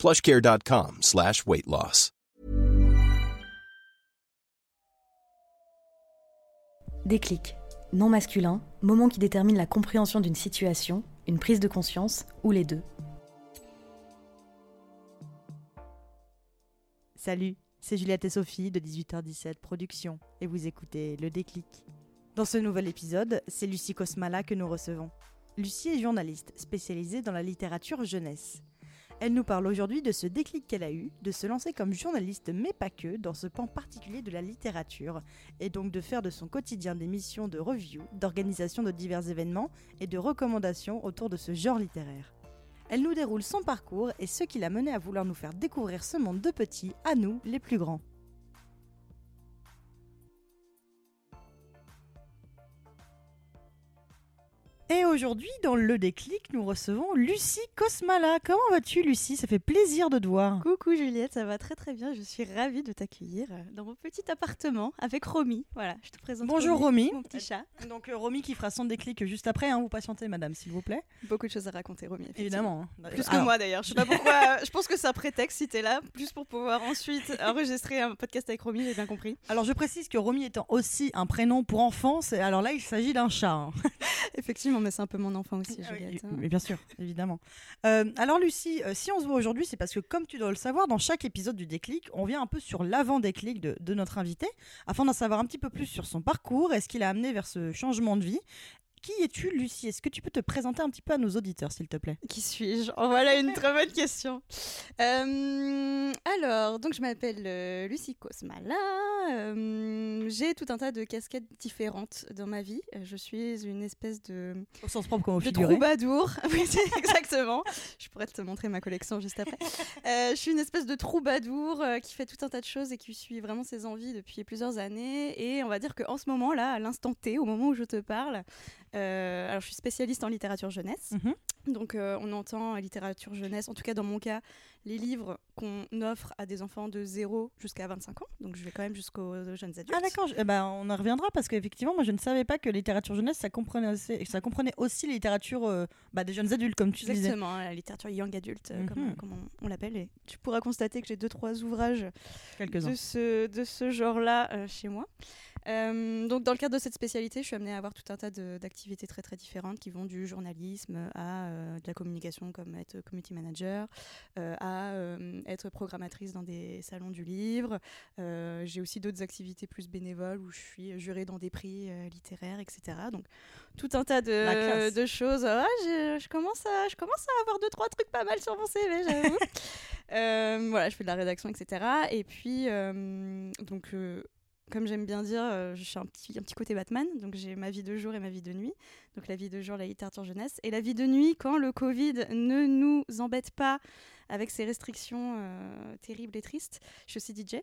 plushcare.com slash weight loss. Déclic. Non masculin, moment qui détermine la compréhension d'une situation, une prise de conscience ou les deux. Salut, c'est Juliette et Sophie de 18h17 Productions et vous écoutez Le Déclic. Dans ce nouvel épisode, c'est Lucie Cosmala que nous recevons. Lucie est journaliste spécialisée dans la littérature jeunesse. Elle nous parle aujourd'hui de ce déclic qu'elle a eu, de se lancer comme journaliste, mais pas que, dans ce pan particulier de la littérature, et donc de faire de son quotidien des missions de review, d'organisation de divers événements et de recommandations autour de ce genre littéraire. Elle nous déroule son parcours et ce qui l'a mené à vouloir nous faire découvrir ce monde de petits, à nous, les plus grands. Et aujourd'hui, dans le déclic, nous recevons Lucie Cosmala. Comment vas-tu, Lucie? Ça fait plaisir de te voir. Coucou Juliette, ça va très très bien. Je suis ravie de t'accueillir euh, dans mon petit appartement avec Romy. Voilà, je te présente. Bonjour Romy, mon petit chat. Donc euh, Romy qui fera son déclic juste après. Hein, vous patientez, madame, s'il vous plaît. Beaucoup de choses à raconter, Romy. Évidemment. hein. Plus que moi d'ailleurs. Je sais pas pourquoi. je pense que c'est un prétexte si t'es là, plus pour pouvoir ensuite enregistrer un podcast avec Romy, j'ai bien compris. Alors je précise que Romy étant aussi un prénom pour enfant, c'est- alors là il s'agit d'un chat. hein. Effectivement, mais c'est un peu mon enfant aussi, Ah oui, Juliette. hein. Mais bien sûr, évidemment. Euh, alors Lucie, euh, si on se voit aujourd'hui, c'est parce que comme tu dois le savoir, dans chaque épisode du déclic, on vient un peu sur l'avant-déclic de, de notre invité, afin d'en savoir un petit peu plus sur son parcours et ce qui l'a amené vers ce changement de vie. Qui es-tu, Lucie? Est-ce que tu peux te présenter un petit peu à nos auditeurs, s'il te plaît? Qui suis-je? Oh, Voilà une très bonne question. Euh, alors, donc je m'appelle euh, Lucie Cosmala. Euh, J'ai tout un tas de casquettes différentes dans ma vie. Je suis une espèce de, Au sens propre comme au de troubadour. oui, exactement. Je pourrais te montrer ma collection juste après. Je suis une espèce de troubadour qui fait tout un tas de choses et qui suit vraiment ses envies depuis plusieurs années. Et on va dire qu'en ce moment, là, à l'instant T, au moment où je te parle, euh, alors je suis spécialiste en littérature jeunesse. Mhm. Donc euh, on entend littérature jeunesse, en tout cas dans mon cas, les livres qu'on offre à des enfants de 0 jusqu'à 25 ans. Donc je vais quand même jusqu'aux jeunes adultes. Ah d'accord, eh ben, on en reviendra parce qu'effectivement, moi je ne savais pas que littérature jeunesse, ça comprenait aussi, ça comprenait aussi littérature euh, bah, des jeunes adultes, comme tu disais. Exactement, hein, la littérature young adulte, euh, comme, Mhm. comme on, on l'appelle. Et tu pourras constater que j'ai deux, trois ouvrages de ce, de ce genre-là euh, chez moi. Euh, donc, dans le cadre de cette spécialité, je suis amenée à avoir tout un tas d'activités très très différentes qui vont du journalisme à euh, de la communication, comme être community manager, euh, à être programmatrice dans des salons du livre. J'ai aussi d'autres activités plus bénévoles où je suis jurée dans des prix littéraires, etc. Donc, tout un tas de, de choses. Ah, je, commence à, je commence à avoir deux trois trucs pas mal sur mon CV, j'avoue. Voilà, je fais de la rédaction, etc. Et puis, donc, comme j'aime bien dire, euh, je suis un petit, côté Batman. Donc, j'ai ma vie de jour et ma vie de nuit. Donc, la vie de jour, la littérature jeunesse. Et la vie de nuit, quand le Covid ne nous embête pas avec ses restrictions euh, terribles et tristes, je suis aussi DJ.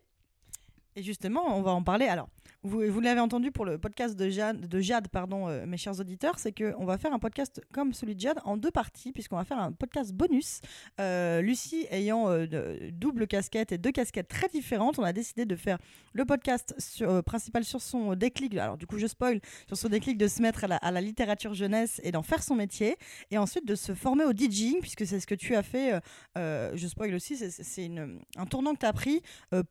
Et justement, on va en parler. Alors, vous, l'avez entendu pour le podcast de Jade, euh, mes chers auditeurs, c'est qu'on va faire un podcast comme celui de Jade en deux parties, puisqu'on va faire un podcast bonus. Euh, Lucie ayant euh, double casquette et deux casquettes très différentes, on a décidé de faire le podcast principal sur son déclic. Alors, du coup, je spoil sur son déclic de se mettre à la, littérature jeunesse et d'en faire son métier, et ensuite de se former au DJing, puisque c'est ce que tu as fait. je spoil aussi, c'est- un tournant que tu as pris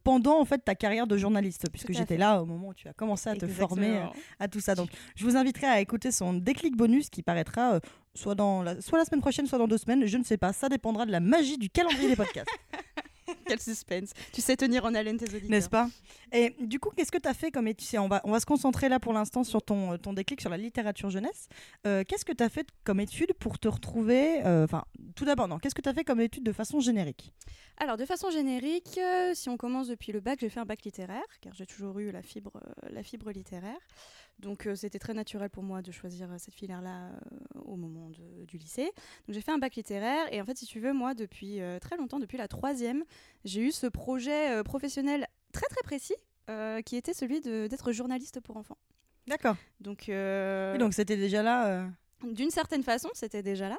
pendant en fait ta carrière de journaliste, puisque j'étais là au moment où tu as commencé à te former euh, à tout ça. Donc, je vous inviterai à écouter son déclic bonus qui paraîtra euh, soit, dans la, soit la semaine prochaine, soit dans deux semaines. Je ne sais pas, ça dépendra de la magie du calendrier des podcasts, Quel suspense. Tu sais tenir en haleine tes auditeurs. n'est-ce pas? Et du coup, qu'est-ce que tu as fait comme étude on va, on va se concentrer là pour l'instant sur ton, euh, ton déclic sur la littérature jeunesse. Euh, qu'est-ce que tu as fait comme étude pour te retrouver euh, Enfin, tout d'abord, non, qu'est-ce que tu as fait comme étude de façon générique? Alors, de façon générique, euh, si on commence depuis le bac, j'ai fait un bac littéraire, car j'ai toujours eu la fibre, euh, la fibre littéraire. Donc, euh, c'était très naturel pour moi de choisir euh, cette filière-là euh, au moment de- du lycée. Donc, j'ai fait un bac littéraire, et en fait, si tu veux, moi, depuis très longtemps, depuis la troisième, j'ai eu ce projet professionnel très très précis qui était celui d'être journaliste pour enfants. D'accord. Donc, euh, Oui, donc c'était déjà là. euh, d'une certaine façon, c'était déjà là.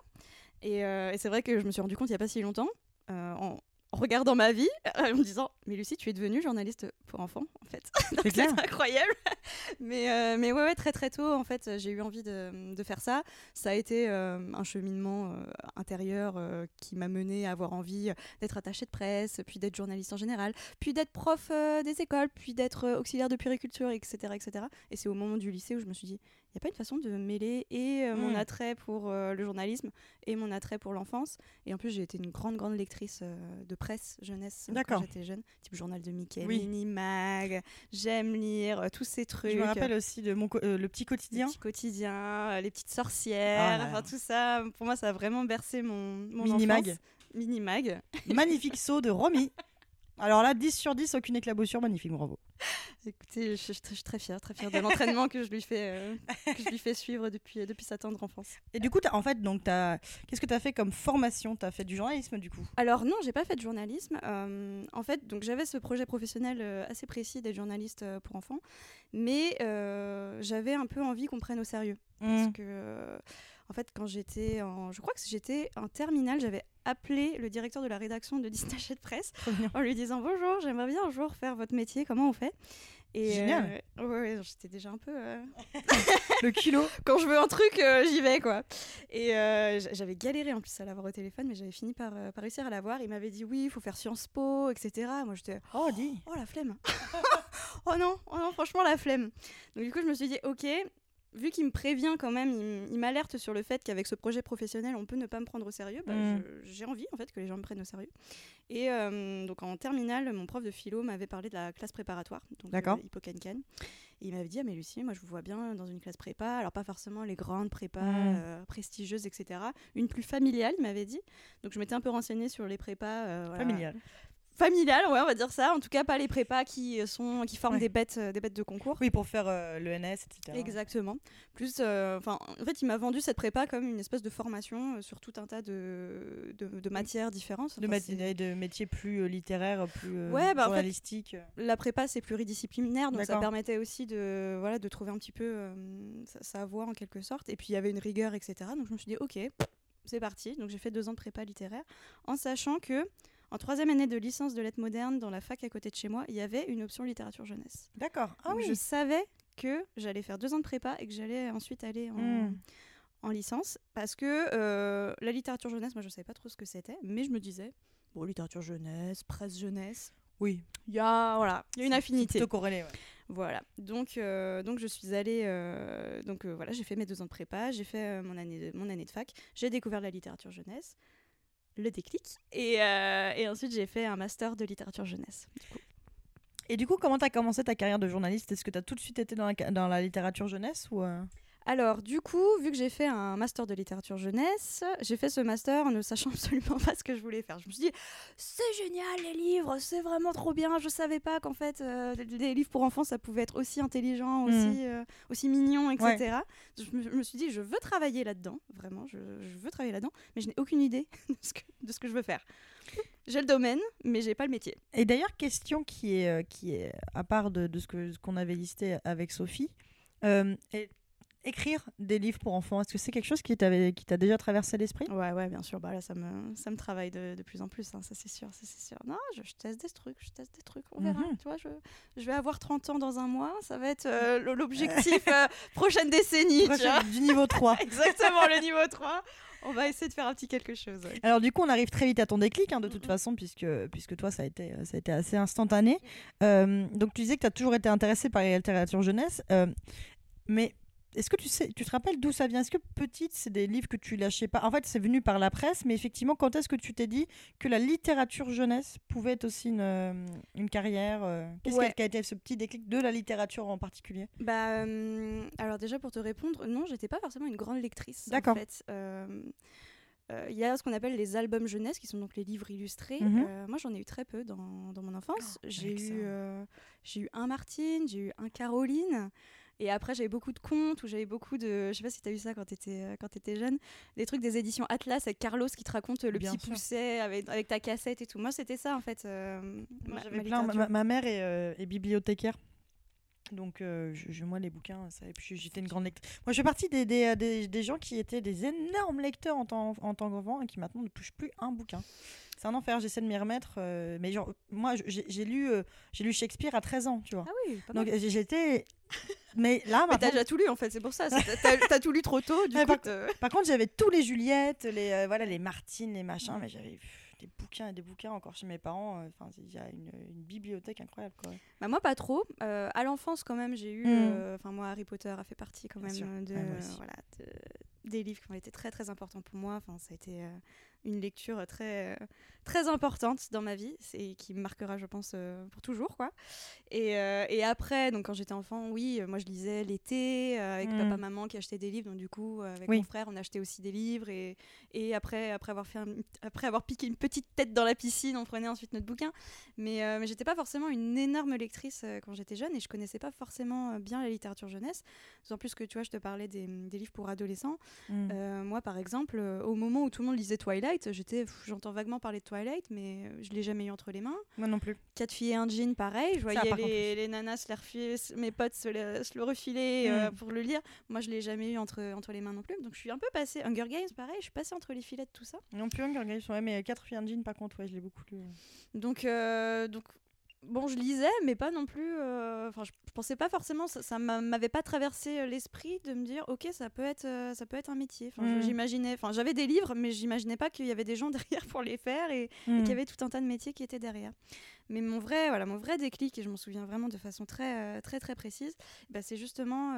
Et, euh, et c'est vrai que je me suis rendu compte il n'y a pas si longtemps, en, en regardant ma vie, en me disant Mais Lucie, tu es devenue journaliste pour enfants, en fait. Donc, C'est incroyable. mais, euh, mais ouais, ouais, très très tôt, en fait, j'ai eu envie de, de faire ça. Ça a été euh, un cheminement euh, intérieur qui m'a mené à avoir envie d'être attachée de presse, puis d'être journaliste en général, puis d'être prof des écoles, puis d'être auxiliaire de puériculture, etc. etc. Et c'est au moment du lycée où je me suis dit n'y a pas une façon de mêler et euh, mon Mm. attrait pour euh, le journalisme et mon attrait pour l'enfance. Et en plus, j'ai été une grande, grande lectrice euh, de presse jeunesse quand j'étais jeune, type journal de Mickey, Oui. Mini Mag, j'aime lire, tous ces trucs. Je me rappelle aussi de mon co- le petit Le quotidien. petit quotidien, les petites sorcières, Ah enfin tout ça, pour moi ça a vraiment bercé mon, mon Mini Mag. enfance. Mini Mag. Magnifique saut de Romy. Alors là, 10 sur 10, aucune éclaboussure, magnifique, bravo. Écoutez, je, je- je suis très fière, très fière de l'entraînement que je lui fais, euh, que je lui fais suivre depuis, depuis sa tendre enfance. Et du coup, en fait, donc, qu'est-ce que tu as fait comme formation? Tu as fait du journalisme, du coup? Alors non, j'ai pas fait de journalisme. Euh, en fait, donc j'avais ce projet professionnel euh, assez précis d'être journaliste euh, pour enfants, mais euh, j'avais un peu envie qu'on prenne au sérieux. Parce Mm. que, euh, en fait, quand j'étais en, je crois que j'étais en terminale, j'avais appelé le directeur de la rédaction de Disney de presse en lui disant bonjour, j'aimerais bien un jour faire votre métier, comment on fait? Et Génial. euh, ouais, ouais, j'étais déjà un peu. euh, Le kilo. quand je veux un truc, euh, j'y vais quoi. Et euh, j'avais galéré en plus à l'avoir au téléphone, mais j'avais fini par, euh, par réussir à l'avoir. Il m'avait dit oui, il faut faire Sciences Po, etc. Moi j'étais Oh, dis. oh la flemme. oh non, oh non, franchement la flemme. Donc du coup je me suis dit ok. Vu qu'il me prévient quand même, il, m'alerte sur le fait qu'avec ce projet professionnel, on peut ne pas me prendre au sérieux. bah, Mm. J'ai envie en fait que les gens me prennent au sérieux. Et euh, donc en terminale, mon prof de philo m'avait parlé de la classe préparatoire, donc D'accord. euh. Et il m'avait dit ah mais Lucie, moi je vous vois bien dans une classe prépa. Alors pas forcément les grandes prépas Mm. euh, prestigieuses, etc. Une plus familiale, il m'avait dit. Donc je m'étais un peu renseignée sur les prépas voilà, Familial. Familiales, ouais, on va dire ça. En tout cas, pas les prépas qui euh, sont qui forment Ouais. des bêtes, euh, des bêtes de concours. Oui, pour faire euh, le NS, etc. Exactement. Plus, euh, en fait, il m'a vendu cette prépa comme une espèce de formation sur tout un tas de, de, de matières différentes. De, Enfin, mat- c'est- de métiers plus littéraires, plus Ouais, bah, en fait, journalistiques. la prépa, c'est pluridisciplinaire, donc ça permettait aussi de, voilà, de trouver un petit peu sa, sa voie en quelque sorte. Et puis, il y avait une rigueur, etc. Donc, je me suis dit, ok, c'est parti. Donc, j'ai fait deux ans de prépa littéraire, en sachant que en troisième année de licence de lettres modernes dans la fac à côté de chez moi, il y avait une option littérature jeunesse. D'accord. Ah Donc, oui. Je savais que j'allais faire deux ans de prépa et que j'allais ensuite aller en, Mm. en licence parce que euh, la littérature jeunesse, moi je savais pas trop ce que c'était, mais je me disais, bon, littérature jeunesse, presse jeunesse, Oui. il y a, voilà, il y a une affinité. corrélé. ouais. Voilà. Donc, euh, donc je suis allée, euh, donc euh, voilà, j'ai fait mes deux ans de prépa, j'ai fait mon, année de, mon année de fac, j'ai découvert la littérature jeunesse, le déclic, et, euh, et ensuite j'ai fait un master de littérature jeunesse. du coup. Et du coup, comment tu as commencé ta carrière de journaliste? Est-ce que tu as tout de suite été dans la, dans la littérature jeunesse ou euh? Alors, du coup, vu que j'ai fait un master de littérature jeunesse, j'ai fait ce master en ne sachant absolument pas ce que je voulais faire. Je me suis dit, c'est génial les livres, c'est vraiment trop bien. Je savais pas qu'en fait, euh, des livres pour enfants, ça pouvait être aussi intelligent, aussi, euh, aussi mignon, etc. Je, me, je me suis dit, je veux travailler là-dedans, vraiment, je, je veux travailler là-dedans, mais je n'ai aucune idée de ce que, de ce que je veux faire. J'ai le domaine, mais j'ai pas le métier. Et d'ailleurs, question qui est, euh, qui est à part de, de ce qu'on avait listé avec Sophie, euh, et- écrire des livres pour enfants, est-ce que c'est quelque chose qui t'avait- qui t'a déjà traversé l'esprit? Ouais, ouais, bien sûr. Bah là, ça me, ça me travaille de, de plus en plus, hein, ça c'est sûr, ça c'est sûr. Non, je, je teste des trucs, je teste des trucs, on verra. Mhm. Tu vois, je, je vais avoir 30 ans dans un mois, ça va être euh, l'objectif euh, prochaine décennie. Prochaine- Du niveau 3. Exactement, le niveau 3. On va essayer de faire un petit quelque chose. ouais. Alors du coup, on arrive très vite à ton déclic, hein, de toute façon, puisque, puisque toi, ça a été, ça a été assez instantané. Euh, donc tu disais que tu as toujours été intéressée par les littératures jeunesse, euh, mais est-ce que tu sais, tu te rappelles d'où ça vient? Est-ce que petite, c'est des livres que tu lâchais pas? En fait, c'est venu par la presse, mais effectivement, quand est-ce que tu t'es dit que la littérature jeunesse pouvait être aussi une, euh, une carrière euh, Qu'est-ce Ouais. qui a été ce petit déclic de la littérature en particulier? Bah, euh, alors déjà pour te répondre, non, j'étais pas forcément une grande lectrice. D'accord. En fait, Euh, euh, il y a ce qu'on appelle les albums jeunesse, qui sont donc les livres illustrés. Euh, moi, j'en ai eu très peu dans, dans mon enfance. j'ai avec ça. eu, euh, j'ai eu un Martine, j'ai eu un Caroline. Et après, j'avais beaucoup de contes, où j'avais beaucoup de. Je sais pas si tu as eu ça quand tu étais, quand étais jeune, des trucs des éditions Atlas avec Carlos qui te raconte le Bien petit sûr. pousset avec, avec ta cassette et tout. Moi, c'était ça en fait. euh, Moi, ma- plein- ma, mère est, euh, est bibliothécaire. Donc, euh, je, je- moi, les bouquins, ça, et puis j'étais une grande lectrice. Moi, je fais partie des, des, des- des gens qui étaient des énormes lecteurs en tant, en tant qu'enfant et qui maintenant ne touchent plus un bouquin. C'est un enfer, j'essaie de m'y remettre. euh, mais genre, moi, j'ai lu, euh, j'ai lu Shakespeare à 13 ans, tu vois. Ah oui, pas. Donc, j'étais. Mais là, Mais t'as déjà tout lu en fait, c'est pour ça. T'as tout lu trop tôt, du coup. par- contre, j'avais tous les Juliettes, les, euh, voilà, les Martines, les machins, mais j'avais des bouquins et des bouquins encore chez mes parents. euh, Enfin, il y a une, une bibliothèque incroyable, quoi. Bah, moi, pas trop. Euh, à l'enfance, quand même, j'ai eu. Mm. euh, Enfin, moi, Harry Potter a fait partie quand même Ouais, voilà, de- des livres qui ont été très très importants pour moi. Enfin, ça a été euh, une lecture très euh, très importante dans ma vie, c'est qui me marquera, je pense, euh, pour toujours, quoi. Et, et après, donc quand j'étais enfant, oui, moi je lisais l'été avec Mm. papa maman qui achetaient des livres, donc du coup avec Oui. mon frère on achetait aussi des livres et, et après après avoir fait un- après avoir piqué une petite tête dans la piscine, on prenait ensuite notre bouquin. Mais, mais j'étais pas forcément une énorme lectrice quand j'étais jeune et je connaissais pas forcément bien la littérature jeunesse. D'autant plus que tu vois, je te parlais des, des livres pour adolescents. Mm. Euh, moi, par exemple, euh, au moment où tout le monde lisait Twilight, j'étais, j'entends vaguement parler de Twilight, mais euh, je l'ai jamais eu entre les mains. Moi non plus. Quatre filles et un jean, pareil. Je voyais les, les nanas se les refiler, mes potes se le, se le refiler euh, Mm. pour le lire. Moi, je l'ai jamais eu entre, entre les mains non plus. Donc, je suis un peu passée. Hunger Games, pareil, je suis passée entre les filets de tout ça. Non plus Hunger Games, ouais, mais 4 filles jean par contre, ouais, je l'ai beaucoup lu. Donc, euh, donc bon, je lisais, mais pas non plus. euh, Enfin, je, je pensais pas forcément. Ça, ça m'a- m'avait pas traversé euh, l'esprit de me dire, ok, ça peut être, euh, ça peut être un métier. Mm. j'imaginais. Enfin, j'avais des livres, mais j'imaginais pas qu'il y avait des gens derrière pour les faire et, et Mm. qu'il y avait tout un tas de métiers qui étaient derrière. Mais mon vrai, voilà, mon vrai déclic, et je m'en souviens vraiment de façon très, euh, très, très précise, bah, c'est justement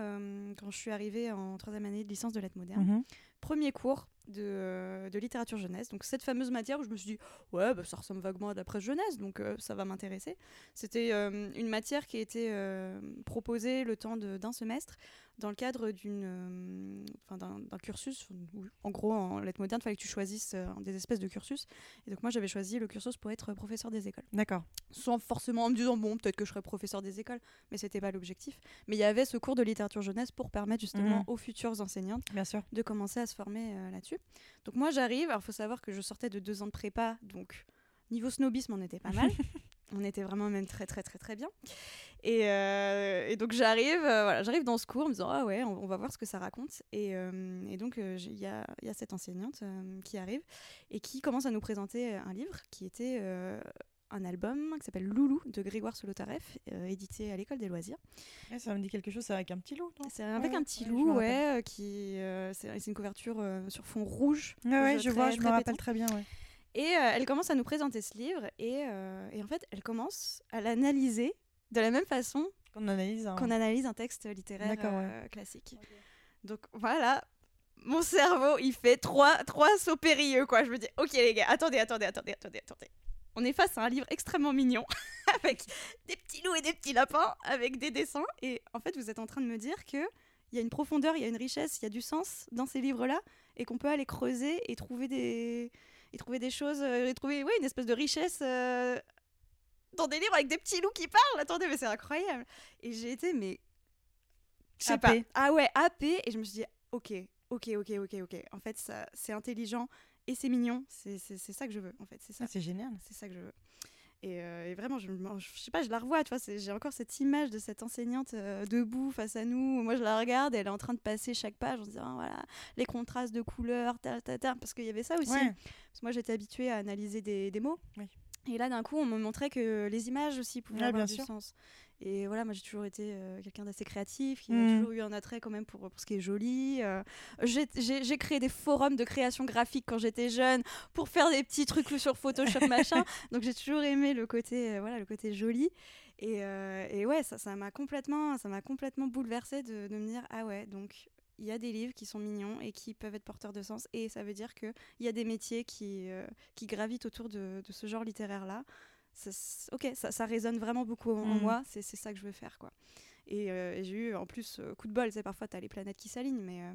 quand je suis arrivée en troisième année de licence de lettres modernes Mhm. premier cours de, euh, de littérature jeunesse. Donc cette fameuse matière où je me suis dit, ouais, bah, ça ressemble vaguement à presse jeunesse, donc euh, ça va m'intéresser. C'était euh, une matière qui a été euh, proposée le temps d'un semestre dans le cadre d'une, d'un cursus. où, en gros, en lettres modernes, il fallait que tu choisisses des espèces de cursus. Et donc moi, j'avais choisi le cursus pour être professeur des écoles D'accord. sans forcément en me disant bon peut-être que je serai professeur des écoles mais c'était pas l'objectif mais il y avait ce cours de littérature jeunesse pour permettre justement Mhm. aux futures enseignantes Bien sûr. de commencer à se former là-dessus donc moi j'arrive alors faut savoir que je sortais de deux ans de prépa donc niveau snobisme on était pas mal. On était vraiment même très très très très bien. Et, euh, et donc j'arrive euh, voilà j'arrive dans ce cours en me disant ah ouais on, on va voir ce que ça raconte. Et, euh, et donc il y, y a cette enseignante qui arrive et qui commence à nous présenter un livre qui était un album qui s'appelle Loulou de Grégoire Solotareff, euh, édité à l'école des loisirs. Ouais, ça me dit quelque chose, c'est avec un petit loup, non? C'est avec Ouais, un petit ouais, loup, ouais, euh, qui euh, c'est une couverture euh, sur fond rouge. Ouais, ouais, je très- vois, je me rappelle pétant. très bien, ouais. Et euh, elle commence à nous présenter ce livre et, euh, et en fait, elle commence à l'analyser de la même façon Qu'on analyse. hein. qu'on analyse un texte littéraire euh, classique. Donc voilà, mon cerveau, il fait trois, trois sauts périlleux, quoi. Je me dis, ok les gars, attendez, attendez, attendez, attendez, attendez. On est face à un livre extrêmement mignon, avec des petits loups et des petits lapins, avec des dessins. Et en fait, vous êtes en train de me dire que il y a une profondeur, il y a une richesse, il y a du sens dans ces livres-là, et qu'on peut aller creuser et trouver des, et trouver des choses, euh, et trouver ouais, une espèce de richesse euh, dans des livres avec des petits loups qui parlent. Attendez, mais c'est incroyable. Et j'ai été, mais. Je sais pas. Ah ouais, happée. Et je me suis dit, ok, ok, ok, ok, ok. En fait, ça, c'est intelligent et c'est mignon. C'est, ça que je veux, en fait. C'est ça. Ah, c'est génial. C'est ça que je veux. Et, euh, et vraiment, je, je sais pas, je la revois, tu vois, j'ai encore cette image de cette enseignante euh, debout face à nous. Moi, je la regarde, elle est en train de passer chaque page en disant, voilà, les contrastes de couleurs, ta, ta, ta, parce qu'il y avait ça aussi. Ouais. Parce que moi, j'étais habituée à analyser des, des mots. Oui. Et là, d'un coup, on me montrait que les images aussi pouvaient Ouais, avoir bien du sûr. sens. Et voilà, moi, j'ai toujours été euh, quelqu'un d'assez créatif, qui a Mm. toujours eu un attrait quand même pour, pour ce qui est joli. Euh, j'ai- créé des forums de création graphique quand j'étais jeune pour faire des petits trucs sur Photoshop, machin. Donc, j'ai toujours aimé le côté, euh, voilà, le côté joli. Et, euh, et ouais, ça ça m'a complètement, ça complètement bouleversée de, de me dire, ah ouais, donc il y a des livres qui sont mignons et qui peuvent être porteurs de sens. Et ça veut dire qu'il y a des métiers qui, euh, qui gravitent autour de, de ce genre littéraire-là. Ok, ça, ça résonne vraiment beaucoup en, Mm. moi. C'est c'est ça que je veux faire, quoi. Et, euh, et j'ai eu, en plus, euh, coup de bol, sais, parfois, tu as les planètes qui s'alignent, mais euh,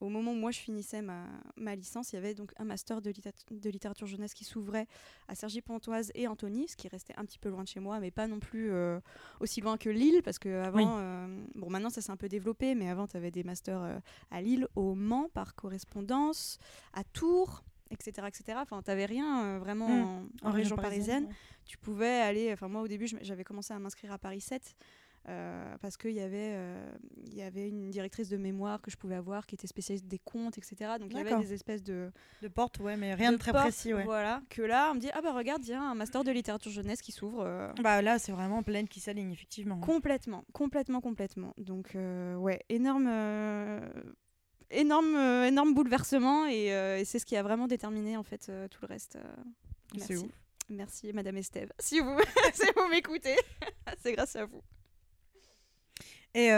au moment où moi je finissais ma, ma licence, il y avait donc un master de, de littérature jeunesse qui s'ouvrait à Cergy-Pontoise et Antony, ce qui restait un petit peu loin de chez moi, mais pas non plus aussi loin que Lille, parce que avant, bon maintenant ça s'est un peu développé, mais avant tu avais des masters à Lille, au Mans par correspondance, à Tours etc etc enfin t'avais rien vraiment Mm. en, en région parisienne, tu pouvais aller enfin moi au début j'avais commencé à m'inscrire à Paris 7 euh, parce qu'il y avait euh, y avait une directrice de mémoire que je pouvais avoir qui était spécialiste des comptes etc donc il y avait des espèces de De porte, ouais, mais rien de, très portes, précis, ouais. voilà que là on me dit ah bah regarde il y a un master de littérature jeunesse qui s'ouvre euh, Bah là, c'est vraiment pleine qui s'aligne, effectivement. complètement complètement complètement. Donc euh, ouais énorme euh, énorme euh, énorme bouleversement et, euh, et c'est ce qui a vraiment déterminé en fait euh, tout le reste merci. madame Estève. Si vous si vous m'écoutez c'est grâce à vous. Et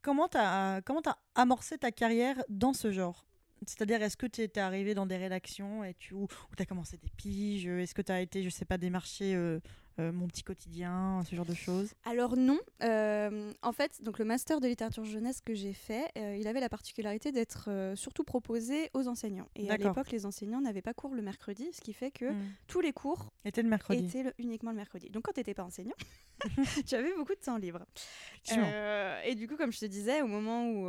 comment t'as comment t'as amorcé ta carrière dans ce genre? C'est-à-dire, est-ce que tu étais arrivé dans des rédactions et tu, ou, tu as commencé des piges? Est-ce que tu as été, je sais pas, démarché euh, euh, Mon Petit Quotidien, ce genre de choses Alors non, Euh, en fait, donc le master de littérature jeunesse que j'ai fait, euh, il avait la particularité d'être surtout proposé aux enseignants. Et à l'époque, les enseignants n'avaient pas cours le mercredi, ce qui fait que Mm. tous les cours Était le mercredi. étaient le- uniquement le mercredi. Donc quand tu n'étais pas enseignant, tu avais beaucoup de temps libre. Et du coup, comme je te disais, au moment où,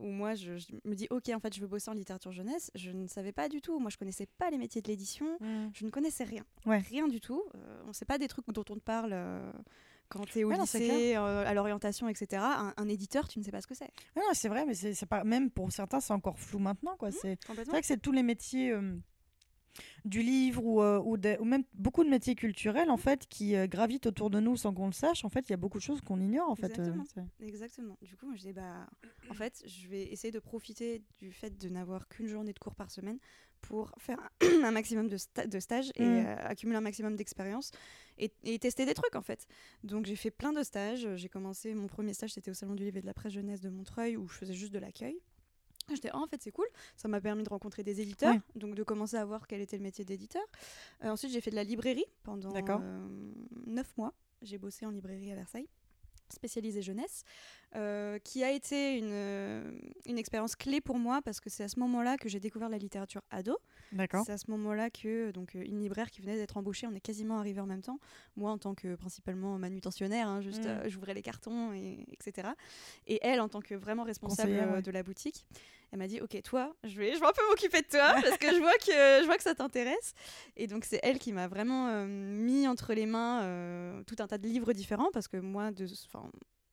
où moi je, je me dis, ok, en fait, je veux bosser en littérature jeunesse, je ne savais pas du tout. Moi, je connaissais pas les métiers de l'édition. Mm. Je ne connaissais rien. Ouais. Rien du tout. On ne sait pas des trucs dont on te parle euh, quand tu es au Ouais, non, c'est lycée, euh, à l'orientation, etc. Un, un éditeur, tu ne sais pas ce que c'est. Ouais, non, c'est vrai, mais c'est pas même pour certains, c'est encore flou maintenant, quoi. C'est C'est vrai que c'est tous les métiers euh, du livre ou, euh, ou, même beaucoup de métiers culturels en fait qui euh, gravitent autour de nous sans qu'on le sache. En fait, il y a beaucoup de choses qu'on ignore en fait. euh, Exactement. c'est- Exactement. Du coup, moi, je dis, bah, en fait, je vais essayer de profiter du fait de n'avoir qu'une journée de cours par semaine pour faire un, maximum de, sta- de stages et Mm. accumuler un maximum d'expérience et, et tester des trucs, en fait. Donc, j'ai fait plein de stages. J'ai commencé, mon premier stage, c'était au Salon du Livre et de la Presse Jeunesse de Montreuil où je faisais juste de l'accueil. J'étais, ah, en fait, c'est cool. Ça m'a permis de rencontrer des éditeurs, Ouais. donc de commencer à voir quel était le métier d'éditeur. Euh, ensuite, j'ai fait de la librairie pendant euh, neuf mois. J'ai bossé en librairie à Versailles, spécialisée jeunesse, euh, qui a été une, euh, une expérience clé pour moi parce que c'est à ce moment-là que j'ai découvert la littérature ado. C'est à ce moment-là que donc euh, une libraire qui venait d'être embauchée, on est quasiment arrivés en même temps. Moi en tant que principalement manutentionnaire, hein, juste Mm. euh, j'ouvrais les cartons et etc. Et elle en tant que vraiment responsable ouais. de la boutique, elle m'a dit ok toi, je vais je vais un peu m'occuper de toi parce que je vois que je vois que ça t'intéresse. Et donc c'est elle qui m'a vraiment euh, mis entre les mains tout un tas de livres différents parce que moi de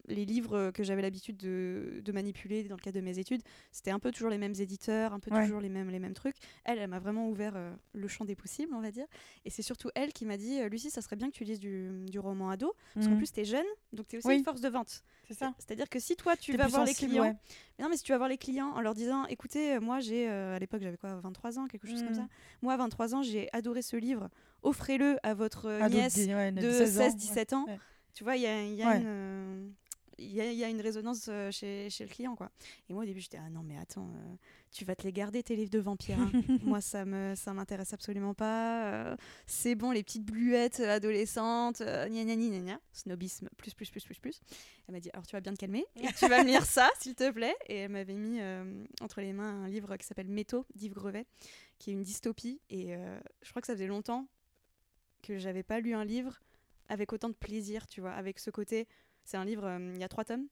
les livres que j'avais l'habitude de, de manipuler dans le cadre de mes études, c'était un peu toujours les mêmes éditeurs, un peu Ouais. toujours les mêmes, les mêmes trucs. Elle, elle m'a vraiment ouvert euh, le champ des possibles, on va dire. Et c'est surtout elle qui m'a dit euh, Lucie, ça serait bien que tu lises du, du roman ado, parce qu'en Mhm. plus, tu es jeune, donc tu es aussi Oui. une force de vente. c'est ça. C'est-à-dire que si toi, tu T'es vas voir les clients, ouais. mais non, mais si tu vas voir les clients en leur disant écoutez, euh, moi j'ai, euh, à l'époque j'avais quoi, 23 ans, quelque chose comme Mm. ça. Moi, à 23 ans, j'ai adoré ce livre, offrez-le à votre euh, nièce de- ouais, de 16 ans, 16-17 ans. Tu vois, il y a, il y a Ouais. une. Il y, a, il y a une résonance euh, chez, chez le client quoi. Et moi au début j'étais ah non mais attends euh, tu vas te les garder tes livres de vampires hein. moi ça me ça m'intéresse absolument pas euh, c'est bon les petites bluettes adolescentes euh, gna gna gna gna snobisme plus plus plus plus plus elle m'a dit alors tu vas bien te calmer et tu vas me lire ça s'il te plaît et elle m'avait mis entre les mains un livre qui s'appelle Métaux d'Yves Grevet qui est une dystopie et je crois que ça faisait longtemps que j'avais pas lu un livre avec autant de plaisir tu vois avec ce côté c'est un livre euh, il y a trois tomes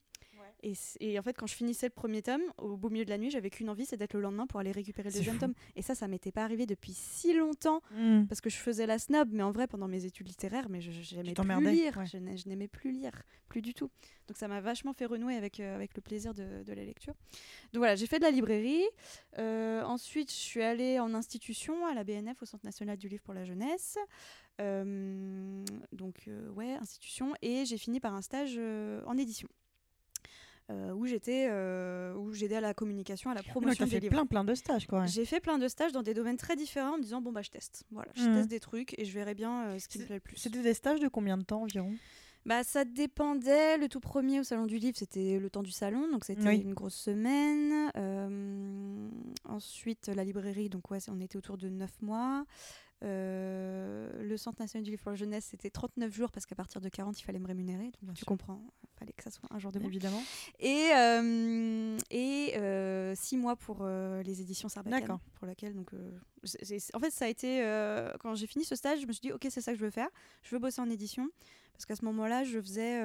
et, en fait, quand je finissais le premier tome, au beau milieu de la nuit, j'avais qu'une envie, c'est d'être le lendemain pour aller récupérer le deuxième fou. tome. Et ça, ça m'était pas arrivé depuis si longtemps Mm. parce que je faisais la snob, mais en vrai, pendant mes études littéraires, mais je j'aimais plus lire. ouais. Je n'ai- je n'aimais plus lire, plus du tout. Donc ça m'a vachement fait renouer avec, euh, avec le plaisir de, de la lecture. Donc voilà, j'ai fait de la librairie. Euh, ensuite, je suis allée en institution à la BNF, au Centre national du livre pour la jeunesse. Euh, donc ouais, institution. Et j'ai fini par un stage en édition. Euh, où j'étais, euh, où j'aidais à la communication, à la Ouais, promotion t'as des fait livres. plein plein de stages quoi. ouais. J'ai fait plein de stages dans des domaines très différents en me disant bon bah je teste. Voilà, je Mhm. teste des trucs et je verrai bien euh, ce qui me plaît le plus. C'était des stages de combien de temps environ? Bah ça dépendait. Le tout premier au salon du livre, c'était le temps du salon, donc c'était Oui. une grosse semaine. Euh, ensuite la librairie, donc ouais, on était autour de 9 mois. Euh, le Centre national du livre pour la jeunesse, c'était 39 jours parce qu'à partir de 40, il fallait me rémunérer. Donc Bien tu sûr. comprends, il fallait que ça soit un jour de moins. Évidemment. Et, euh, et euh, six mois pour euh, les éditions Sarbacane. D'accord. Pour laquelle, donc, en fait, ça a été. quand j'ai fini ce stage, je me suis dit, ok, c'est ça que je veux faire. Je veux bosser en édition. Parce qu'à ce moment-là, je faisais.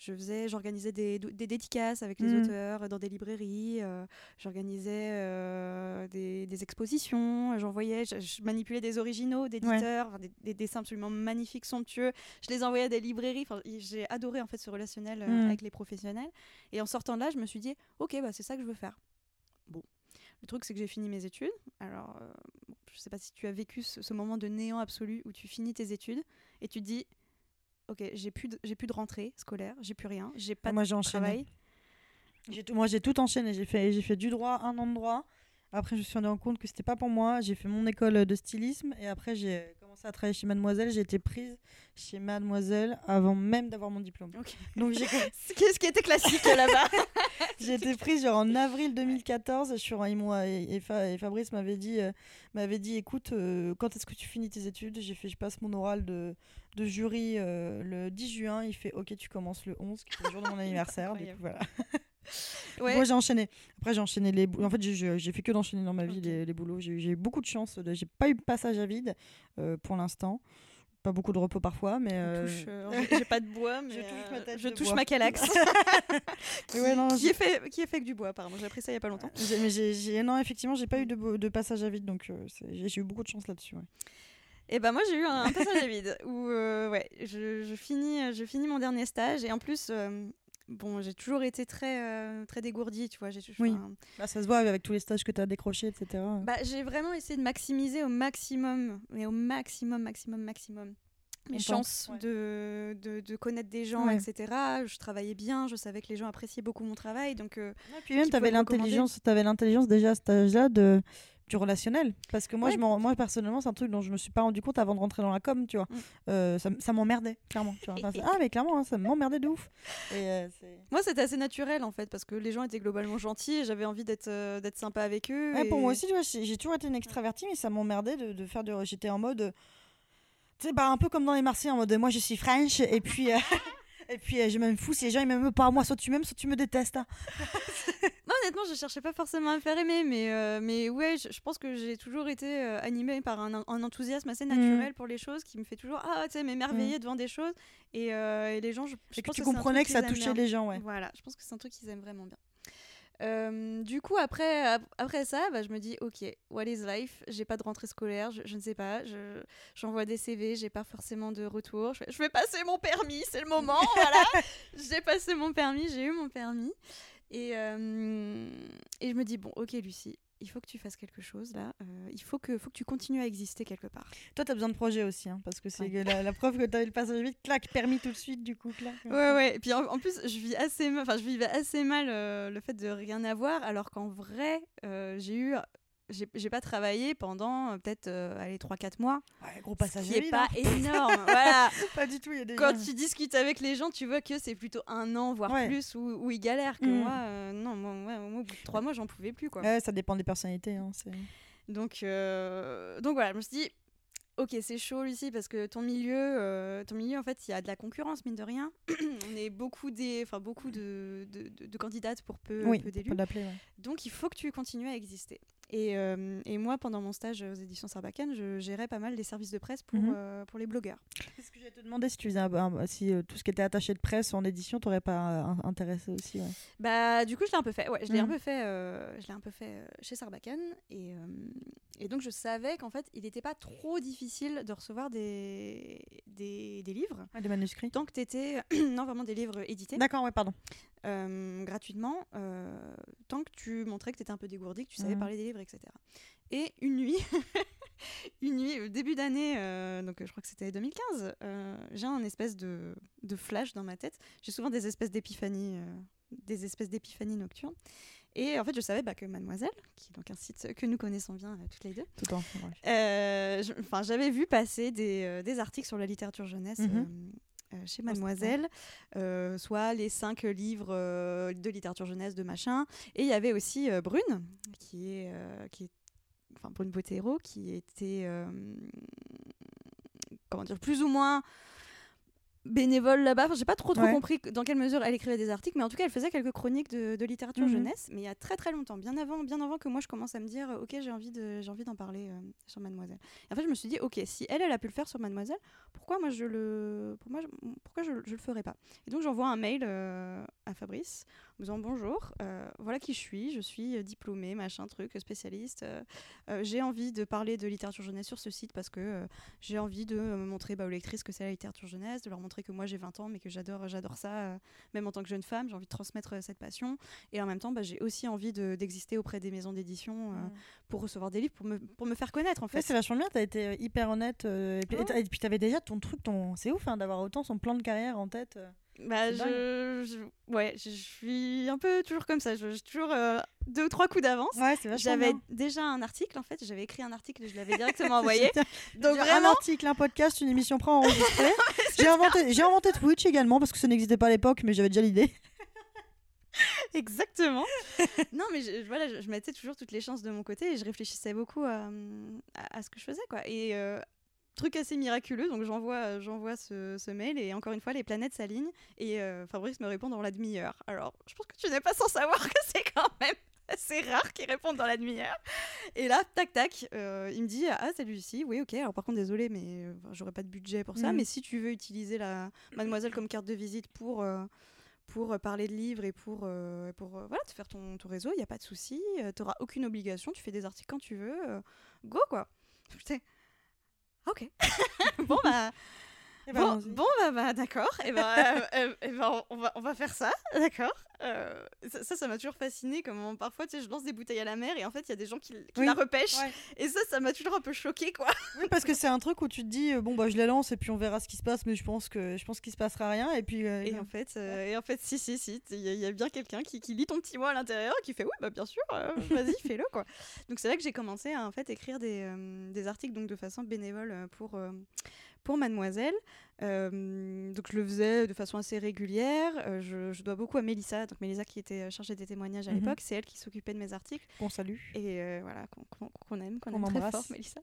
Euh, je faisais j'organisais des, des dédicaces avec les Mhm. auteurs dans des librairies. euh, j'organisais euh, des, des expositions. J'envoyais. Je, je manipulais des originaux d'éditeurs, des, des dessins absolument magnifiques, somptueux. Je les envoyais à des librairies. Enfin, j'ai adoré en fait ce relationnel euh, Mhm. avec les professionnels. Et en sortant de là, je me suis dit, ok, bah, c'est ça que je veux faire. Bon. Le truc, c'est que j'ai fini mes études. Alors, euh, bon, je sais pas si tu as vécu ce, ce moment de néant absolu où tu finis tes études et tu te dis, ok, j'ai plus, de- j'ai plus de rentrée scolaire, j'ai plus rien, j'ai pas Moi, de j'ai travail. J'ai tout- moi, j'ai tout enchaîné. J'ai fait, j'ai fait du droit, un an de droit. Après, je me suis rendu compte que c'était pas pour moi. J'ai fait mon école de stylisme et après, j'ai commencé à travailler chez Mademoiselle. J'ai été prise chez Mademoiselle avant même d'avoir mon diplôme. Ok. Donc, j'ai ce qui était classique là-bas. J'ai été prise genre en avril 2014. Je suis, ils m'ont- et, et Fa- et Fabrice m'avait dit, euh, m'avait dit, écoute, euh, quand est-ce que tu finis tes études? J'ai fait, je passe mon oral de, de jury euh, le 10 juin. Il fait, ok, tu commences le 11, qui est le jour de mon anniversaire. du coup, voilà. Ouais. Moi, j'ai enchaîné. Après, j'ai enchaîné les. En fait, j'ai- fait que d'enchaîner dans ma vie les, les boulots. J'ai eu beaucoup de chance. J'ai pas eu de passage à vide euh, pour l'instant. Pas beaucoup de repos parfois, mais. Euh, euh, j'ai- pas de bois, mais Je touche ma euh, tête je de touche bois. ma calax. ouais, non, qui, j'ai- est fait, qui est fait avec du bois, apparemment. J'ai appris ça il y a pas longtemps. mais j'ai- non, effectivement, j'ai pas eu de, passage à vide, donc euh, j'ai eu beaucoup de chance là-dessus. ouais. Et ben moi j'ai eu un, un passage à vide où euh, ouais, je, je finis je finis mon dernier stage et en plus euh, bon j'ai toujours été très euh, très dégourdie tu vois j'ai Oui. Bah, ça se voit avec tous les stages que tu as décrochés, etc. bah, j'ai vraiment essayé de maximiser au maximum mais au maximum maximum maximum mes chances ouais. de, de, de connaître des gens Ouais. etc je travaillais bien je savais que les gens appréciaient beaucoup mon travail donc euh, Et puis même, tu avais l'intelligence déjà à cet âge-là de du relationnel. Parce que moi, Ouais. je m'en- moi personnellement, c'est un truc dont je me suis pas rendu compte avant de rentrer dans la com, tu vois. Mm. Euh, ça, m'emmerdait, clairement. Tu vois. Enfin, c'est- ah, mais clairement, hein, ça m'emmerdait de ouf. Et, euh, moi c'était assez naturel en fait parce que les gens étaient globalement gentils et j'avais envie d'être euh, d'être sympa avec eux Ouais, pour et- moi aussi, tu vois, j'ai toujours été une extravertie, mais ça m'emmerdait de, de faire du. J'étais en mode. Tu sais, bah, un peu comme dans les Marseillais, en mode moi je suis French, et puis. Et puis je me fous si les gens ils m'aiment pas moi soit tu m'aimes soit tu me détestes hein. Honnêtement, je cherchais pas forcément à me faire aimer, mais, euh, mais ouais, je, je pense que j'ai toujours été euh, animée par un, un enthousiasme assez naturel pour les choses qui me fait toujours, ah, tu sais, m'émerveiller devant des choses. Et, euh, et les gens, je, je et que pense tu comprenais que ça touchait les gens ouais Voilà, je pense que c'est un truc qu'ils aiment vraiment bien. Euh, du coup, après, ap- après ça, bah, je me dis, ok, what is life? J'ai pas de rentrée scolaire, je, je ne sais pas. je- J'envoie des CV, j'ai pas forcément de retour. Je, je vais passer mon permis, c'est le moment, voilà. j'ai passé mon permis, j'ai eu mon permis. Et, euh, et je me dis, bon, ok, Lucie, il faut que tu fasses quelque chose là. Euh, il faut que, faut que tu continues à exister quelque part. toi t'as besoin de projet aussi hein, parce que c'est Ouais. la, la preuve que t'avais le passage vite clac permis tout de suite du coup clac Ouais, ouais. Et puis en, en plus, je vis assez, ma- enfin, je vivais assez mal euh, le fait de rien avoir, alors qu'en vrai, euh, j'ai eu, j'ai pas travaillé pendant euh, peut-être, euh, allez, 3-4 mois. Ouais, gros Ce passage qui à est vide, pas énorme. voilà. pas du tout il y a des Quand gens- tu discutes avec les gens, tu vois que c'est plutôt un an, voire Ouais. plus, où, où ils galèrent. Que Mm. moi, euh, non, moi, moi, au bout de 3 mois, j'en pouvais plus, quoi. ouais ça dépend des personnalités hein, Donc, euh, donc voilà, je me suis dit, ok, c'est chaud Lucie, parce que ton milieu, ton milieu, en fait, il y a de la concurrence, mine de rien. On est beaucoup, des, beaucoup de, de, de- de candidates pour peu, oui peu d'élus. Donc, il faut que tu continues à exister. Et, euh, et moi, pendant mon stage aux éditions Sarbacane, je gérais pas mal les services de presse pour, Mhm. euh, pour les blogueurs. C'est ce que j'allais te demander si tu faisais un- un- si euh, tout ce qui était attaché de presse en édition t'aurais pas euh, intéressé aussi ouais. Bah, du coup, je l'ai un peu fait. Ouais, je l'ai un Mhm. peu fait. euh, je l'ai un peu fait euh, chez Sarbacane, et euh, et donc je savais qu'en fait, il n'était pas trop difficile de recevoir des des, des livres des manuscrits tant que tu étais non vraiment des livres édités d'accord ouais pardon euh, gratuitement, euh, tant que tu montrais que tu étais un peu dégourdi, que tu savais Mhm. parler des livres, etc. Et une nuit, une nuit, euh, début d'année, euh, donc euh, je crois que c'était 2015, euh, j'ai un espèce de, de flash dans ma tête. J'ai souvent des espèces d'épiphanies, euh, des espèces d'épiphanies nocturnes. Et en fait, je savais bah, que Mademoiselle, qui est donc un site que nous connaissons bien euh, toutes les deux, tout en ouais. euh, je- enfin, j'avais vu passer des, euh, des articles sur la littérature jeunesse euh, chez Mademoiselle, euh, soit les cinq livres euh, de littérature jeunesse de machin. Et il y avait aussi euh, Brune, qui est, euh, qui est enfin pour une pote héros qui était comment dire plus ou moins bénévole là-bas. Enfin, j'ai pas trop trop compris dans quelle mesure elle écrivait des articles, mais en tout cas, elle faisait quelques chroniques de, littérature mhm. jeunesse, mais il y a très très longtemps, bien avant, bien avant que moi je commence à me dire, ok, j'ai envie de, j'ai envie d'en parler euh, sur Mademoiselle. Et en fait, je me suis dit, ok, si elle, elle a pu le faire sur Mademoiselle, pourquoi moi je le, pour moi, pourquoi je, je, le ferais pas? Et donc j'envoie un mail euh, à Fabrice en disant bonjour, euh, voilà qui je suis, je suis diplômée, machin truc, spécialiste. j'ai envie de parler de littérature jeunesse sur ce site parce que j'ai envie de montrer bah, aux lectrices que c'est la littérature jeunesse, de leur montrer que moi j'ai 20 ans mais que j'adore j'adore ça euh, même en tant que jeune femme. J'ai envie de transmettre euh, cette passion. Et en même temps bah, j'ai aussi envie d'exister auprès des maisons d'édition euh, mm. pour recevoir des livres pour me, pour me faire connaître en fait. c'est vachement bien. Tu as été hyper honnête et puis tu avais déjà ton truc ton c'est ouf hein, d'avoir autant son plan de carrière en tête bah, je, ouais, je, suis un peu toujours comme ça. J'ai toujours euh, deux ou trois coups d'avance. Ouais, j'avais déjà un article, en fait. J'avais écrit un article et je l'avais directement envoyé. Donc, vraiment... un article, un podcast, une émission pré-enregistrée. j'ai inventé, j'ai inventé Twitch également parce que ça n'existait pas à l'époque, mais j'avais déjà l'idée. Exactement. non, mais je, voilà, je, mettais toujours toutes les chances de mon côté et je réfléchissais beaucoup à, à, ce que je faisais. Quoi. Et euh, truc assez miraculeux. Donc j'envoie, euh, j'envoie ce, mail et encore une fois, les planètes s'alignent et euh, Fabrice me répond dans la demi-heure. Alors, je pense que tu n'es pas sans savoir que c'est quand même assez rare qu'il réponde dans la demi-heure. Et là, tac tac, euh, il me dit ah salut ici, oui ok. Alors par contre désolé, mais j'aurais pas de budget pour ça. Mm. Mais si tu veux utiliser la Mademoiselle comme carte de visite pour pour parler de livres et pour, pour voilà, te faire ton, ton réseau, il n'y a pas de souci. tu n'auras aucune obligation, tu fais des articles quand tu veux. go quoi. Putain, Ok. bon, bah. Eh ben, bon, bah, bah d'accord. Et eh ben, euh, euh, eh ben on, va, on va faire ça, d'accord. Euh, ça, ça m'a toujours fasciné. Comment parfois, tu sais, je lance des bouteilles à la mer et en fait, il y a des gens qui, la repêchent. Et ça, ça m'a toujours un peu choqué, quoi. Oui, parce que c'est un truc où tu te dis, bon, bah, je la lance et puis on verra ce qui se passe, mais je pense que je pense qu'il se passera rien. Et puis. et, en fait, et en fait, si, si, si, il y, a bien quelqu'un qui, qui, lit ton petit mot à l'intérieur et qui fait, oui, bah, bien sûr, vas-y, fais-le, quoi. Donc, c'est là que j'ai commencé à en fait écrire des, des articles donc de façon bénévole pour pour Mademoiselle. Euh, donc je le faisais de façon assez régulière. Euh, je, dois beaucoup à Mélissa, donc Mélissa qui était euh, chargée des témoignages à mhm. l'époque, c'est elle qui s'occupait de mes articles. Qu'on salue. Et voilà, qu'on aime, qu'on aime très fort, Mélissa.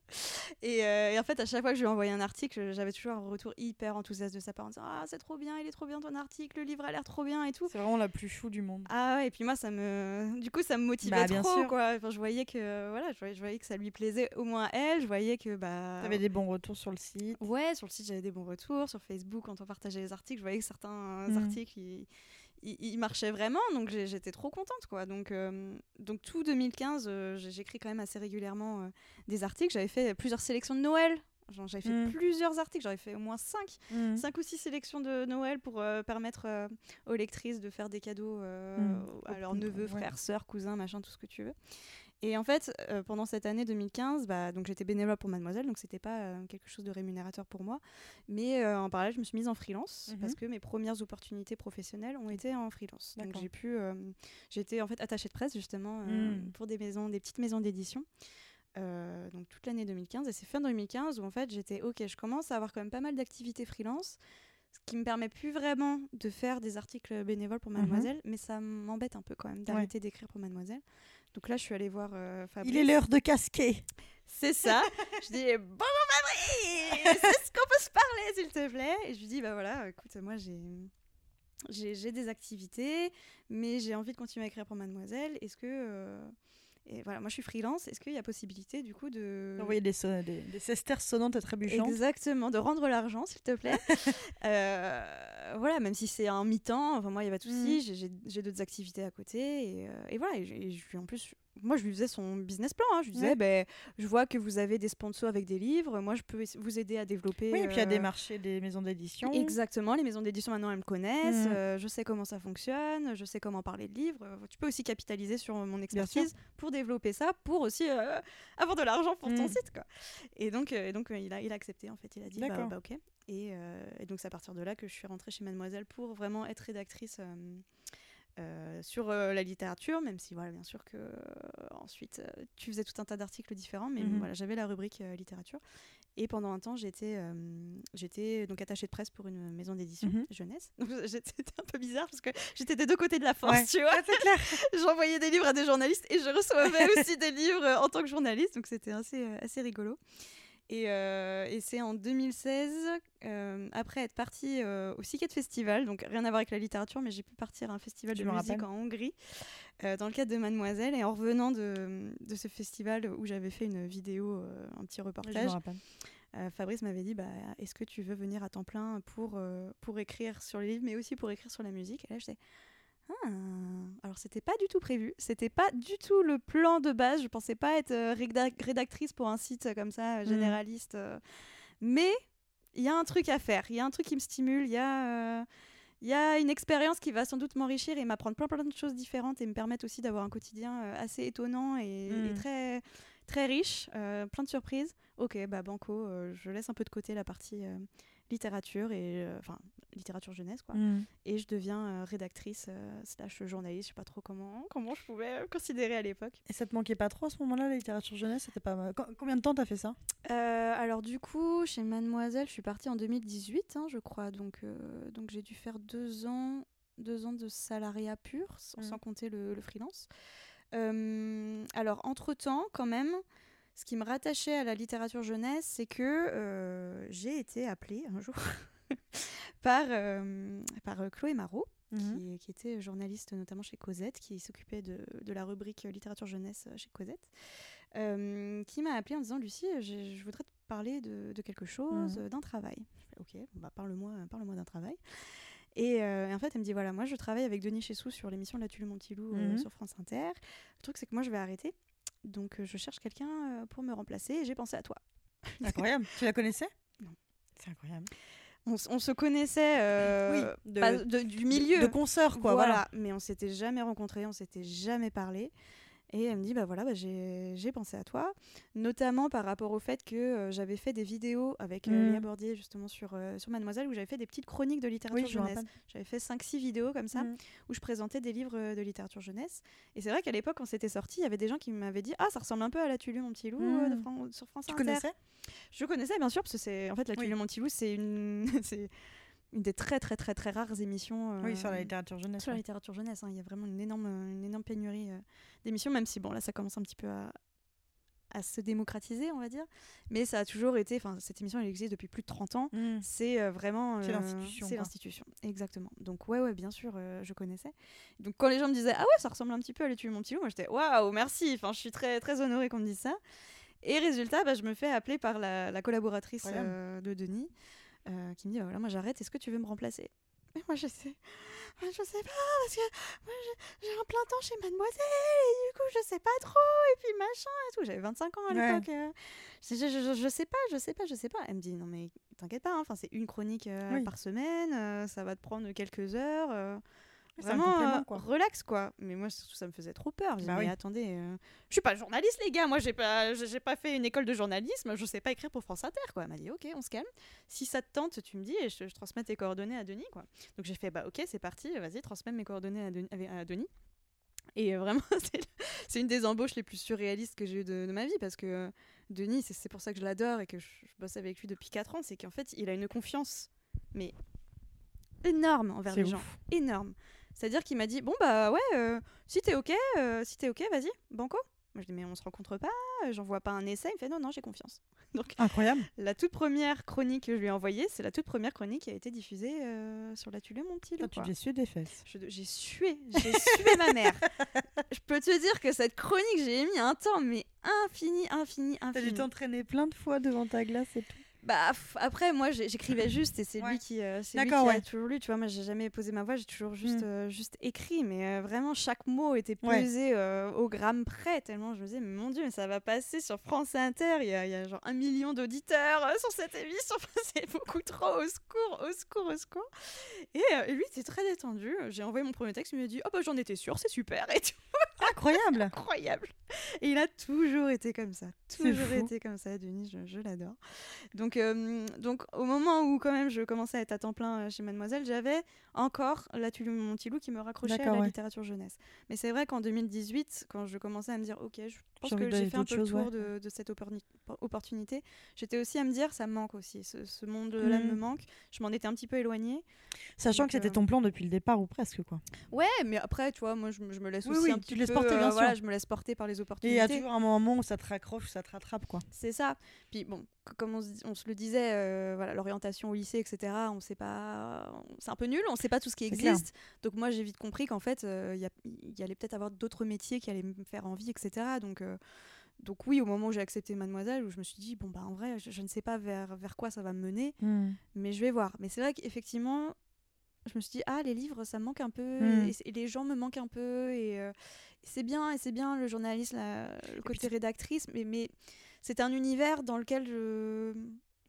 Et, en fait, à chaque fois que je lui envoyais un article, j'avais toujours un retour hyper enthousiaste de sa part en disant Ah, c'est trop bien, il est trop bien ton article, le livre a l'air trop bien et tout. C'est vraiment la plus chou du monde. Ah ouais, et puis moi, ça me. Du coup, ça me motivait bah, trop, quoi. Enfin, je voyais que voilà, je voyais, je voyais, que ça lui plaisait au moins à elle, je voyais que. Bah... T'avais des bons retours sur le site. Ouais, sur le site, j'avais des bons retours. Sur Facebook, quand on partageait les articles, je voyais que certains mmh. articles, ils, marchaient vraiment. Donc j'étais trop contente, quoi. Donc, euh, donc tout 2015, euh, j'écris quand même assez régulièrement euh, des articles. J'avais fait plusieurs sélections de Noël. J'avais fait mmh. plusieurs articles, j'avais fait au moins 5 mmh. cinq, ou six sélections de Noël pour permettre aux lectrices de faire des cadeaux à leurs neveux, frères, sœurs, cousins, machin, tout ce que tu veux. Et en fait, euh, pendant cette année 2015, bah, donc j'étais bénévole pour Mademoiselle, donc c'était pas euh, quelque chose de rémunérateur pour moi. Mais euh, en parallèle, je me suis mise en freelance mhm. parce que mes premières opportunités professionnelles ont été en freelance. Donc j'ai pu, j'étais en fait attachée de presse justement hmm. pour des maisons, des petites maisons d'édition. donc toute l'année 2015 et c'est fin 2015 où en fait j'étais ok, je commence à avoir quand même pas mal d'activités freelance ce qui me permet plus vraiment de faire des articles bénévoles pour mhm. Mademoiselle, mais ça m'embête un peu quand même d'arrêter d'écrire pour Mademoiselle. Donc là, je suis allée voir euh, Fabrice. Il est l'heure de casquer. C'est ça. je dis bon Fabrice, c'est ce qu'on peut se parler, s'il te plaît? Et je lui dis bah voilà, écoute, moi j'ai j'ai des activités, mais j'ai envie de continuer à écrire pour Mademoiselle. Est-ce que euh, et voilà, moi je suis freelance. Est-ce qu'il y a possibilité du coup de. Envoyer des, des, des sesters sonnantes et trébuchantes Exactement, de rendre l'argent s'il te plaît. euh, voilà, même si c'est un mi-temps, enfin, moi il n'y a pas de souci, mm. j'ai d'autres activités à côté. Et, euh, et voilà, et, je suis en plus moi, je lui faisais son business plan. Hein. Je lui disais, ben, je vois que vous avez des sponsors avec des livres. Moi, je peux vous aider à développer. Oui, et puis à des marchés, des maisons d'édition. Exactement. Les maisons d'édition, maintenant, elles me connaissent. Mmh. Euh, je sais comment ça fonctionne. Je sais comment parler de livres. Euh, tu peux aussi capitaliser sur mon expertise pour développer ça, pour aussi euh, avoir de l'argent pour ton mmh. site. Quoi. Et donc, et donc il, a, il a accepté, en fait. Il a dit, bah, bah, OK. Et, et donc, c'est à partir de là que je suis rentrée chez Mademoiselle pour vraiment être rédactrice. Euh, sur euh, la littérature, même si voilà bien sûr que euh, ensuite tu faisais tout un tas d'articles différents, mais mhm. voilà j'avais la rubrique littérature Et pendant un temps, j'étais j'étais donc attachée de presse pour une maison d'édition Mhm. jeunesse. Donc c'était un peu bizarre parce que j'étais des deux côtés de la force, Ouais. tu vois. clair. J'envoyais des livres à des journalistes et je recevais aussi des livres en tant que journaliste. Donc c'était assez, assez rigolo. Et, euh, et c'est en 2016, euh, après être partie euh, au Siket Festival, donc rien à voir avec la littérature, mais j'ai pu partir à un festival de musique rappelle. en Hongrie euh, dans le cadre de Mademoiselle. Et en revenant de, de ce festival où j'avais fait une vidéo, un petit reportage, Fabrice m'avait dit bah, Est-ce que tu veux venir à temps plein pour, pour écrire sur les livres, mais aussi pour écrire sur la musique? Et là, j'étais Ah Alors, c'était pas du tout prévu. C'était pas du tout le plan de base. Je pensais pas être euh, rédac- rédactrice pour un site comme ça, euh, Mhm. généraliste. euh. Mais il y a un truc à faire. Il y a un truc qui me stimule. Il y a. euh, il y a une expérience qui va sans doute m'enrichir et m'apprendre plein plein de choses différentes et me permettre aussi d'avoir un quotidien euh, assez étonnant et, et Mm. très très riche, euh, plein de surprises. Ok, bah banco, euh, je laisse un peu de côté la partie euh, littérature et euh, enfin littérature jeunesse quoi, Mm. et je deviens euh, rédactrice euh, slash journaliste. Je sais pas trop comment comment je pouvais considérer à l'époque. Et ça te manquait pas trop à ce moment-là, la littérature jeunesse? C'était pas Combien de temps t'as fait ça? Alors du coup, chez Mademoiselle, je suis partie en 2018, hein, je crois. Donc, donc j'ai dû faire deux ans, deux ans de salariat pur, sans, Mhm. sans compter le, le freelance. Euh, alors entre-temps, quand même, ce qui me rattachait à la littérature jeunesse, c'est que euh, j'ai été appelée un jour par, euh, par euh, Chloé Marot, Mhm. qui, qui était journaliste notamment chez Cosette, qui s'occupait de, de la rubrique littérature jeunesse chez Cosette, euh, qui m'a appelé en disant Lucie, je voudrais te parler de, de quelque chose, euh, d'un travail. Je fais, ok, bah, parle-moi parle d'un travail. Et, euh, et en fait, elle me dit voilà, moi je travaille avec Denis Chessou sur l'émission La Tulu Montilou euh, Mhm. sur France Inter. Le truc, c'est que moi je vais arrêter. Donc euh, je cherche quelqu'un euh, pour me remplacer et j'ai pensé à toi. Incroyable. tu la connaissais? Non. C'est incroyable. On, se connaissait euh, Oui, de- pas de- du milieu. De consoeur, quoi. Voilà. mais on s'était jamais rencontrés, on s'était jamais parlé. Et elle me dit, bah voilà, bah, j'ai pensé à toi, notamment par rapport au fait que euh, j'avais fait des vidéos avec euh, Mm. Léa Bordier, justement, sur, euh, sur Mademoiselle, où j'avais fait des petites chroniques de littérature Oui, jeunesse. J'avais fait 5-6 vidéos comme ça, Mm. où je présentais des livres euh, de littérature jeunesse. Et c'est vrai qu'à l'époque, quand c'était sorti, il y avait des gens qui m'avaient dit, ah, ça ressemble un peu à La Tulu, mon petit loup, euh, de. Fran- sur France Tu Inter. connaissais Je connaissais bien sûr parce que c'est en fait la Oui. Tulu Mon Petit Loup, c'est une une des très très très très rares émissions Oui, sur la euh, littérature jeunesse. sur la littérature jeunesse. hein. Il y a vraiment une énorme une énorme pénurie euh, d'émissions, même si bon là ça commence un petit peu à à se démocratiser, on va dire. Mais ça a toujours été, enfin cette émission elle existe depuis plus de 30 ans. Mm. C'est euh, vraiment C'est euh, l'institution, C'est l'institution, exactement. Donc ouais ouais bien sûr euh, je connaissais. Donc quand les gens me disaient ah ouais ça ressemble un petit peu à l'étude mon petit loup, moi j'étais waouh merci. Enfin je suis très très honorée qu'on me dise ça. Et résultat bah, je me fais appeler par la, la collaboratrice euh, de Denis euh, qui me dit bah, voilà moi j'arrête est-ce que tu veux me remplacer? Moi je sais Ah, je sais pas parce que moi j'ai- un plein temps chez Mademoiselle et du coup je sais pas trop et puis machin et tout j'avais 25 ans à Ouais. l'époque. euh. Je, je, je, je sais pas, je sais pas, je sais pas. Elle me dit non mais t'inquiète pas, hein, c'est une chronique euh, Oui. par semaine, ça va te prendre quelques heures. Vraiment euh, quoi. relax quoi. Mais moi surtout, ça me faisait trop peur. Bah mais oui. attendez, euh, je suis pas journaliste les gars, moi j'ai pas, j'ai pas fait une école de journalisme, je sais pas écrire pour France Inter quoi. Elle m'a dit ok, on se calme. Si ça te tente, tu me dis et je, je transmets tes coordonnées à Denis quoi. Donc j'ai fait bah ok c'est parti, vas-y transmets mes coordonnées à Denis. à Denis. Et euh, vraiment, c'est une des embauches les plus surréalistes que j'ai eues de, de ma vie parce que euh, Denis, c'est- pour ça que je l'adore et que je, je bosse avec lui depuis 4 ans, c'est qu'en fait, il a une confiance, mais énorme envers les gens. Énorme. C'est-à-dire qu'il m'a dit Bon, bah ouais, euh, si t'es ok, euh, si t'es ok, vas-y, banco. Moi, je dis Mais on se rencontre pas, euh, j'envoie pas un essai. Il me fait Non, non, j'ai confiance. Donc, Incroyable. la toute première chronique que je lui ai envoyée, c'est la toute première chronique qui a été diffusée euh, sur la Tulu, mon petit. Toi, tu suer des fesses. J'ai sué, j'ai sué ma mère. Je peux te dire que cette chronique, j'ai mis un temps, mais infini, infini, T'as dû infini. t'entraîner plein de fois devant ta glace et tout. Bah, après, moi, j'écrivais juste et c'est Ouais. lui qui, euh, c'est lui qui a toujours lu. Tu vois, moi, j'ai jamais posé ma voix, j'ai toujours juste, Mm. euh, juste écrit, mais euh, vraiment, chaque mot était pesé euh, au gramme près, tellement je me disais, mais mon Dieu, mais ça va passer sur France Inter. Il y y a genre un million d'auditeurs sur cette émission. C'est beaucoup trop. Au secours, au secours, au secours. Et, lui, était très détendu. J'ai envoyé mon premier texte, il m'a dit, oh bah j'en étais sûre, c'est super. Et tout, Incroyable. incroyable. Et il a toujours été comme ça. Toujours été comme ça, Denis, je, je l'adore. Donc, euh, donc, au moment où, quand même, je commençais à être à temps plein euh, chez Mademoiselle, j'avais encore la Tulou Montilou qui me raccrochait à la ouais. littérature jeunesse. Mais c'est vrai qu'en 2018, quand je commençais à me dire, OK, je pense que j'ai fait un peu le tour ouais. de, de cette opportunité, j'étais aussi à me dire, ça me manque aussi. Ce, ce monde-là Mhm. me manque. Je m'en étais un petit peu éloignée. Sachant Donc, que c'était euh, ton plan depuis le départ ou presque quoi. Ouais, mais après, tu vois, moi, je, me- je me laisse Oui, aussi oui, un tu petit te laisses peu, porter, bien euh, voilà, sûr. je me laisse porter par les Et il y opportunités. a toujours un moment où ça te raccroche, où ça te rattrape quoi. C'est ça. Puis bon, comme on se, dit- on se le disait, euh, voilà, l'orientation au lycée, etc. On sait pas, c'est un peu nul. On sait pas tout ce qui existe. Donc moi, j'ai vite compris qu'en fait, euh, il y, allait peut-être avoir d'autres métiers qui allaient me faire envie, etc. Donc euh, donc oui, au moment où j'ai accepté Mademoiselle, où je me suis dit bon bah en vrai, je, je ne sais pas vers vers quoi ça va me mener, mais je vais voir. Mais c'est vrai qu'effectivement, je me suis dit ah les livres, ça me manque un peu, Mm. et, et les gens me manquent un peu, et c'est bien, et c'est bien le journalisme, la- le côté rédactrice, mais mais c'est un univers dans lequel je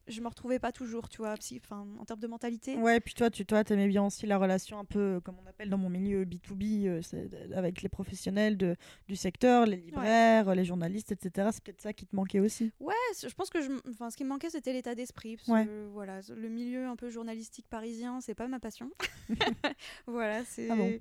je me retrouvais pas toujours, tu vois, psy- en termes de mentalité. Ouais, puis toi, tu toi, aimais bien aussi la relation un peu, euh, comme on appelle dans mon milieu B2B, euh, d- avec les professionnels de, du secteur, les libraires, euh, les journalistes, etc. C'est peut-être ça qui te manquait aussi. Ouais, je pense que je, ce qui me manquait, c'était l'état d'esprit. Ouais. voilà, le milieu un peu journalistique parisien, c'est pas ma passion. voilà, c'est Ah bon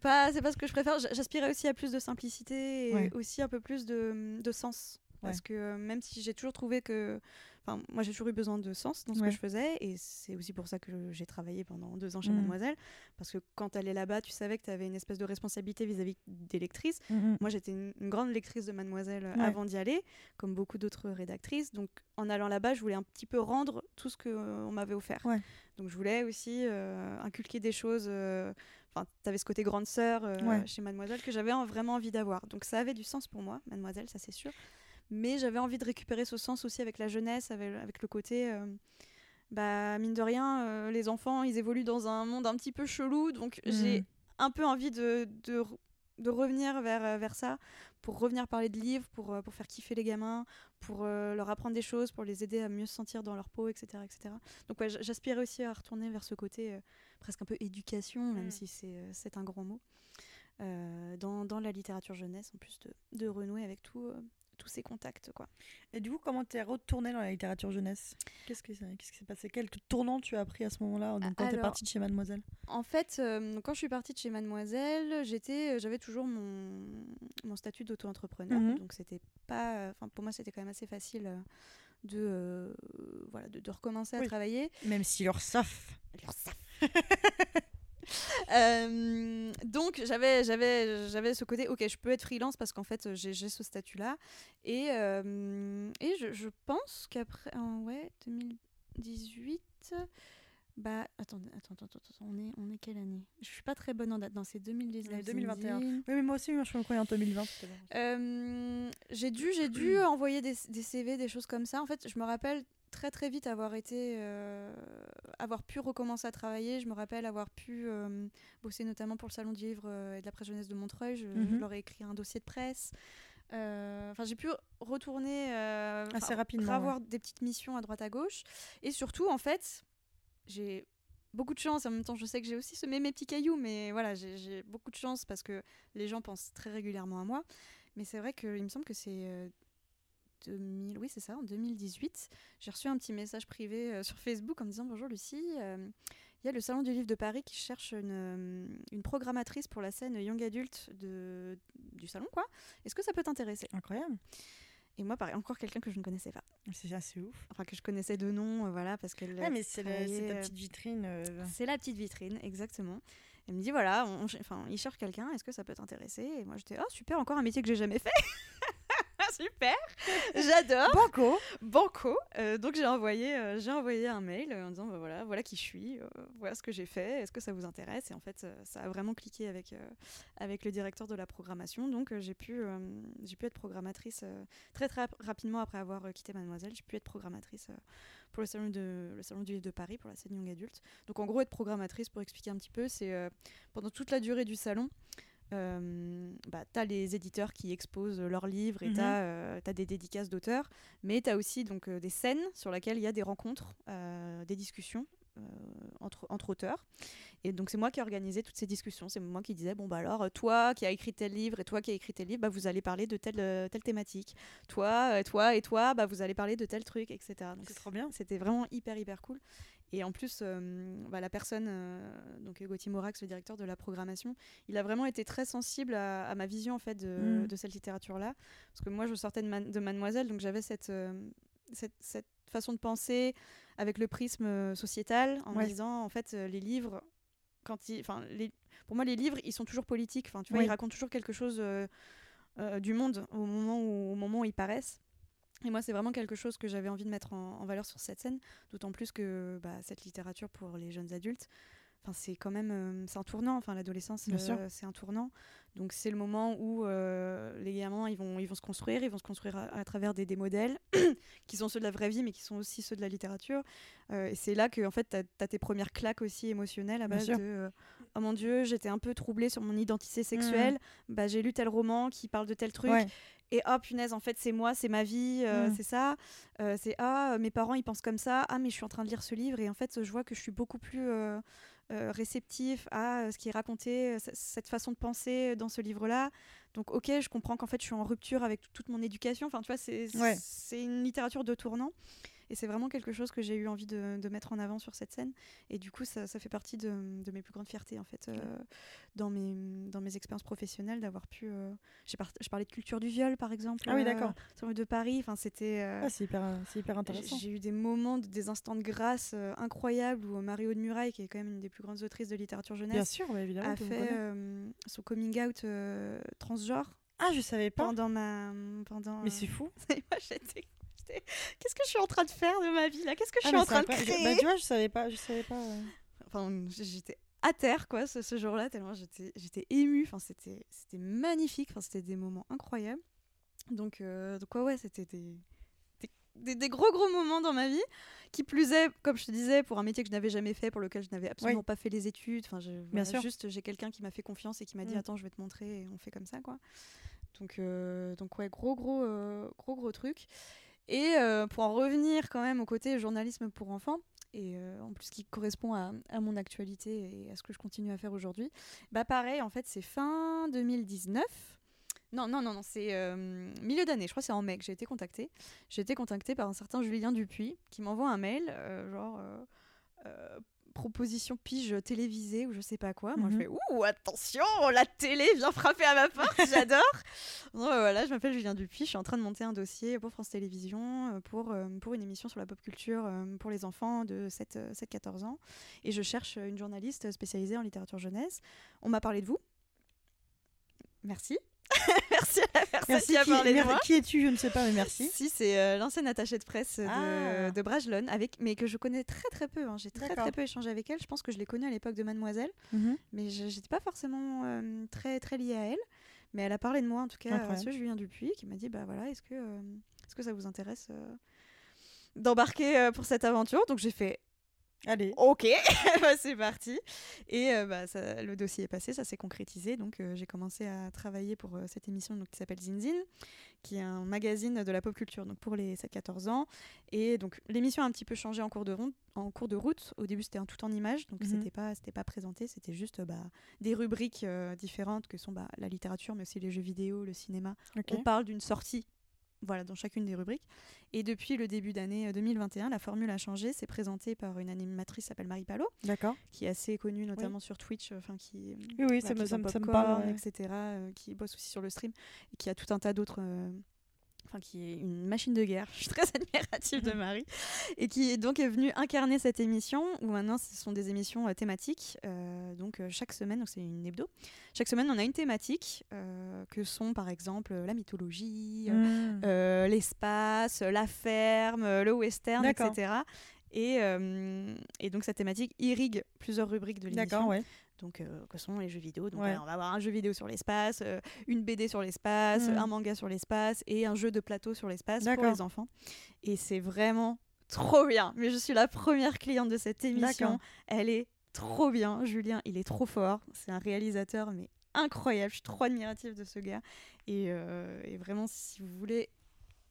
pas, ce que je préfère. J'aspirais aussi à plus de simplicité et Ouais. aussi un peu plus de, de sens. Parce Ouais. que euh, même si j'ai toujours trouvé que. Enfin, moi, j'ai toujours eu besoin de sens dans ce Ouais. que je faisais. Et c'est aussi pour ça que j'ai travaillé pendant deux ans chez Mhm. Mademoiselle. Parce que quand tu allais là-bas, tu savais que tu avais une espèce de responsabilité vis-à-vis des lectrices. Moi, j'étais une, une grande lectrice de Mademoiselle euh, Ouais. avant d'y aller, comme beaucoup d'autres rédactrices. Donc, en allant là-bas, je voulais un petit peu rendre tout ce qu'on m'avait offert. Donc, je voulais aussi euh, inculquer des choses. euh, Enfin, tu avais ce côté grande sœur euh, chez Mademoiselle que j'avais en- vraiment envie d'avoir. Donc, ça avait du sens pour moi, Mademoiselle, ça c'est sûr. Mais j'avais envie de récupérer ce sens aussi avec la jeunesse, avec, avec le côté. euh, bah, mine de rien, euh, les enfants, ils évoluent dans un monde un petit peu chelou. Donc, j'ai Mhm. un peu envie de, de, re- de revenir vers, euh, vers ça, pour revenir parler de livres, pour, pour faire kiffer les gamins, pour euh, leur apprendre des choses, pour les aider à mieux se sentir dans leur peau, etc. etc. Donc ouais, j'aspirais aussi à retourner vers ce côté presque un peu éducation, même Mm. si c'est c'est un grand mot, euh, dans, dans la littérature jeunesse, en plus de, de renouer avec tout, euh, tous ces contacts. quoi. Et du coup, comment t'es retourné dans la littérature jeunesse? Qu'est-ce qui s'est passé? Quel tournant tu as pris à ce moment-là quand t'es Alors- partie de chez Mademoiselle? En fait, euh, quand je suis partie de chez Mademoiselle, euh, j'avais toujours mon, mon statut d'auto-entrepreneur. Mhm. Donc c'était pas, pour moi c'était quand même assez facile euh, de, euh, voilà, de, de recommencer à travailler. Même si leur SAF. Euh, donc j'avais j'avais j'avais ce côté ok je peux être freelance parce qu'en fait j'ai ce statut là et euh, et je, je pense qu'après en ouais 2018 bah attendez attends attends attends on est on est quelle année? Je suis pas très bonne en date non c'est 2019 2021. Zinedine. Oui, mais moi aussi, moi, je me croyais en 2020. tout à l'heure. Euh, j'ai dû, j'ai dû envoyer des, des CV, des choses comme ça. En fait, je me rappelle très très vite avoir été, euh, avoir pu recommencer à travailler. Je me rappelle avoir pu euh, bosser notamment pour le salon du livre euh, et de la presse jeunesse de Montreuil. Je, je Mhm. leur ai écrit un dossier de presse. Enfin, j'ai pu retourner Assez rapidement, avoir des petites missions à droite à gauche. Et surtout, en fait, j'ai beaucoup de chance. En même temps, je sais que j'ai aussi semé mes petits cailloux, mais voilà, j'ai beaucoup de chance parce que les gens pensent très régulièrement à moi. Mais c'est vrai qu'il me semble que c'est 2000, oui c'est ça, en 2018, j'ai reçu un petit message privé euh, sur Facebook en me disant bonjour Lucie, euh, il y a le Salon du Livre de Paris qui cherche une, euh, une programmatrice pour la scène Young Adult de, du salon quoi. Est-ce que ça peut t'intéresser? Incroyable. Et moi pareil, encore quelqu'un que je ne connaissais pas, C'est assez ouf. enfin que je connaissais de nom, euh, voilà parce qu'elle. Ouais, mais c'est travaillait, euh, petite vitrine. euh, c'est la petite vitrine, exactement. Elle me dit voilà, on, enfin, il cherche quelqu'un, est-ce que ça peut t'intéresser? Et moi j'étais oh super, encore un métier que j'ai jamais fait. super, j'adore. Banco Banco. Euh, donc j'ai envoyé, euh, j'ai envoyé un mail euh, en disant bah, voilà, voilà qui je suis, euh, voilà ce que j'ai fait, est-ce que ça vous intéresse? Et en fait, ça a vraiment cliqué avec avec le directeur de la programmation. Donc j'ai pu j'ai pu être programmatrice très très rap- rapidement après avoir quitté Mademoiselle. J'ai pu être programmatrice pour le salon de le salon du livre de Paris pour la scène young adulte. Donc en gros être programmatrice pour expliquer un petit peu, c'est pendant toute la durée du salon. Euh, bah, tu as les éditeurs qui exposent leurs livres et Mhm. tu as, des dédicaces d'auteurs, mais tu as aussi donc, euh, des scènes sur lesquelles il y a des rencontres, euh, des discussions entre, entre auteurs. Et donc c'est moi qui ai organisé toutes ces discussions. C'est moi qui disais bon bah alors toi qui as écrit tel livre et toi qui as écrit tel livre, bah, vous allez parler de telle telle thématique. Toi, toi et toi, bah vous allez parler de tel truc, etc. Donc C'est trop bien. C'était vraiment hyper hyper cool. Et en plus, euh, bah, la personne, euh, donc Gauthier Morax, le directeur de la programmation, il a vraiment été très sensible à, à ma vision en fait de, Mm. de cette littérature-là. Parce que moi, je sortais de, Man- de Mademoiselle, donc j'avais cette, euh, cette, cette façon de penser avec le prisme sociétal, en Ouais. me disant, en fait, les livres, quand ils, enfin, les, pour moi, les livres, ils sont toujours politiques. Enfin, tu vois, Oui. ils racontent toujours quelque chose euh, euh, du monde au moment où, au moment où ils paraissent. Et moi, c'est vraiment quelque chose que j'avais envie de mettre en, en valeur sur cette scène, d'autant plus que bah, cette littérature pour les jeunes adultes, enfin, c'est quand même euh, c'est un tournant. Enfin, l'adolescence, euh, c'est un tournant. Donc, c'est le moment où euh, les gamins, ils vont, ils vont se construire, ils vont se construire à, à travers des, des modèles qui sont ceux de la vraie vie, mais qui sont aussi ceux de la littérature. Et c'est là que, en fait, tu as, tes premières claques aussi émotionnelles à base de Oh mon Dieu, j'étais un peu troublée sur mon identité sexuelle. Bah, j'ai lu tel roman qui parle de tel truc. Ouais. Et oh punaise, en fait, c'est moi, c'est ma vie, euh, Mm. c'est ça. Euh, c'est ah, mes parents, ils pensent comme ça. Ah, mais je suis en train de lire ce livre et en fait, je vois que je suis beaucoup plus euh, euh, réceptif à ce qui est raconté, cette façon de penser dans ce livre-là. Donc, ok, je comprends qu'en fait, je suis en rupture avec toute mon éducation. Enfin, tu vois, c'est Ouais. c'est une littérature de tournant. Et c'est vraiment quelque chose que j'ai eu envie de, de mettre en avant sur cette scène. Et du coup, ça, ça fait partie de, de mes plus grandes fiertés, en fait, euh, dans, mes, dans mes expériences professionnelles, d'avoir pu... euh, par- je parlais de culture du viol, par exemple. Ah oui, euh, d'accord. le de Paris. Enfin, c'était... euh, Ah, c'est hyper, c'est hyper intéressant. j'ai eu des moments, de- des instants de grâce euh, incroyables où Mario de Muraille, qui est quand même une des plus grandes autrices de littérature Bien jeunesse, sûr, bah, évidemment. a fait euh, son coming out euh, transgenre Ah, je savais pas. pendant ma... Pendant, Mais euh, c'est fou. moi, j'étais- Qu'est-ce que je suis en train de faire de ma vie là? Qu'est-ce que je Ah, suis en train de créer? Bah, tu vois, je savais pas. Je savais pas. euh. Enfin, j'étais à terre quoi ce, ce jour-là tellement j'étais j'étais émue. Enfin, c'était c'était magnifique. Enfin, c'était des moments incroyables. Donc euh, donc ouais ouais, c'était des, des des- des gros gros moments dans ma vie. Qui plus est, comme je te disais, pour un métier que je n'avais jamais fait, pour lequel je n'avais absolument Oui. pas fait les études. Enfin, je, voilà, sûr. Juste, j'ai quelqu'un qui m'a fait confiance et qui m'a dit Mm. attends, je vais te montrer et on fait comme ça quoi. Donc euh, donc ouais, gros gros euh, gros gros truc. Et euh, pour en revenir quand même au côté journalisme pour enfants, et euh, en plus qui correspond à, mon actualité et à ce que je continue à faire aujourd'hui, bah pareil, en fait, c'est fin 2019. Non, non, non, non, c'est euh, milieu d'année, je crois que c'est en mai que j'ai été contactée. J'ai été contactée par un certain Julien Dupuis qui m'envoie un mail, genre proposition pige télévisée ou je sais pas quoi. Moi, je Mhm. fais Ouh, attention, la télé vient frapper à ma porte, j'adore. Voilà, je m'appelle Julien Dupuis, je suis en train de monter un dossier pour France Télévisions euh, pour, euh, pour une émission sur la pop culture euh, pour les enfants de 7, euh, 7-14 ans. Et je cherche une journaliste spécialisée en littérature jeunesse. On m'a parlé de vous. Merci. merci à la personne Merci. qui a Qui, parlé de mer- moi. qui es-tu Je ne sais pas, mais merci. Si, c'est euh, l'ancienne attachée de presse de, Ah. de Bragelonne, avec, mais que je connais très très peu. hein. J'ai très très peu échangé avec elle. Je pense que je l'ai connue à l'époque de Mademoiselle, Mhm. mais je n'étais pas forcément euh, très, très liée à elle. Mais elle a parlé de moi, en tout cas, à ce Julien Dupuis, qui m'a dit bah voilà, est-ce que, euh, est-ce que ça vous intéresse d'embarquer pour cette aventure? Donc j'ai fait Allez. Ok, bah, c'est parti. Et euh, bah, ça- le dossier est passé, ça s'est concrétisé. Donc euh, j'ai commencé à travailler pour euh, cette émission donc, qui s'appelle Zinzin, qui est un magazine de la pop culture donc pour les 7-14 ans. Et donc l'émission a un petit peu changé en cours de, route, en cours de route. Au début c'était un tout en images, donc Mhm. c'était pas c'était pas présenté, c'était juste bah, des rubriques différentes que sont bah, la littérature, mais aussi les jeux vidéo, le cinéma. Ok. On parle d'une sortie. Voilà, dans chacune des rubriques. Et depuis le début d'année euh, 2021, la formule a changé. C'est présenté par une animatrice qui s'appelle Marie Palot, D'accord. qui est assez connue notamment sur Twitch, euh, enfin qui, Oui, oui, ça me, ça, parle. ouais. etc., euh, qui bosse aussi sur le stream, et qui a tout un tas d'autres. euh, Enfin, qui est une machine de guerre. Je suis très admirative de Marie. Et qui donc est venue incarner cette émission, où maintenant ce sont des émissions euh, thématiques. Euh, donc euh, chaque semaine, c'est une hebdo. Chaque semaine, on a une thématique, euh, que sont par exemple la mythologie, euh, l'espace, la ferme, le western, etc. Et, et donc cette thématique irrigue plusieurs rubriques de l'émission. D'accord, ouais. Donc, euh, que sont les jeux vidéo Donc, Ouais. on va avoir un jeu vidéo sur l'espace, euh, une BD sur l'espace, Mm. un manga sur l'espace et un jeu de plateau sur l'espace pour les enfants. Et c'est vraiment trop bien. Mais je suis la première cliente de cette émission. Elle est trop bien. Julien, il est trop fort. C'est un réalisateur, mais incroyable. Je suis trop admirative de ce gars. Et, euh, et vraiment, si vous voulez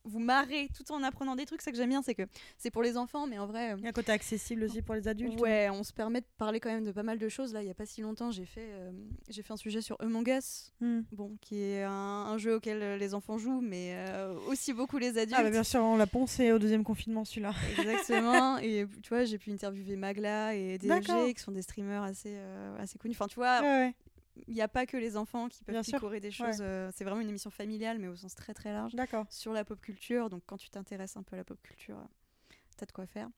vous marrer tout en apprenant des trucs. C'est ça que j'aime bien, c'est que c'est pour les enfants, mais en vrai. euh, Il y a un côté accessible aussi pour les adultes. Ouais, on se permet de parler quand même de pas mal de choses. Là, il y a pas si longtemps, j'ai fait, euh, j'ai fait un sujet sur Among Us, Hmm. bon, qui est un, un jeu auquel euh, les enfants jouent, mais euh, aussi beaucoup les adultes. Ah bah bien sûr, on l'a poncé au deuxième confinement celui-là. Exactement. et tu vois, j'ai pu interviewer Magla et. DFG, qui sont des streamers assez, euh, assez connus. Enfin, tu vois, Ouais, ouais. Il n'y a pas que les enfants qui peuvent picorer des choses. euh, c'est vraiment une émission familiale, mais au sens très très large, D'accord. sur la pop culture. Donc, quand tu t'intéresses un peu à la pop culture, euh, t'as de quoi faire.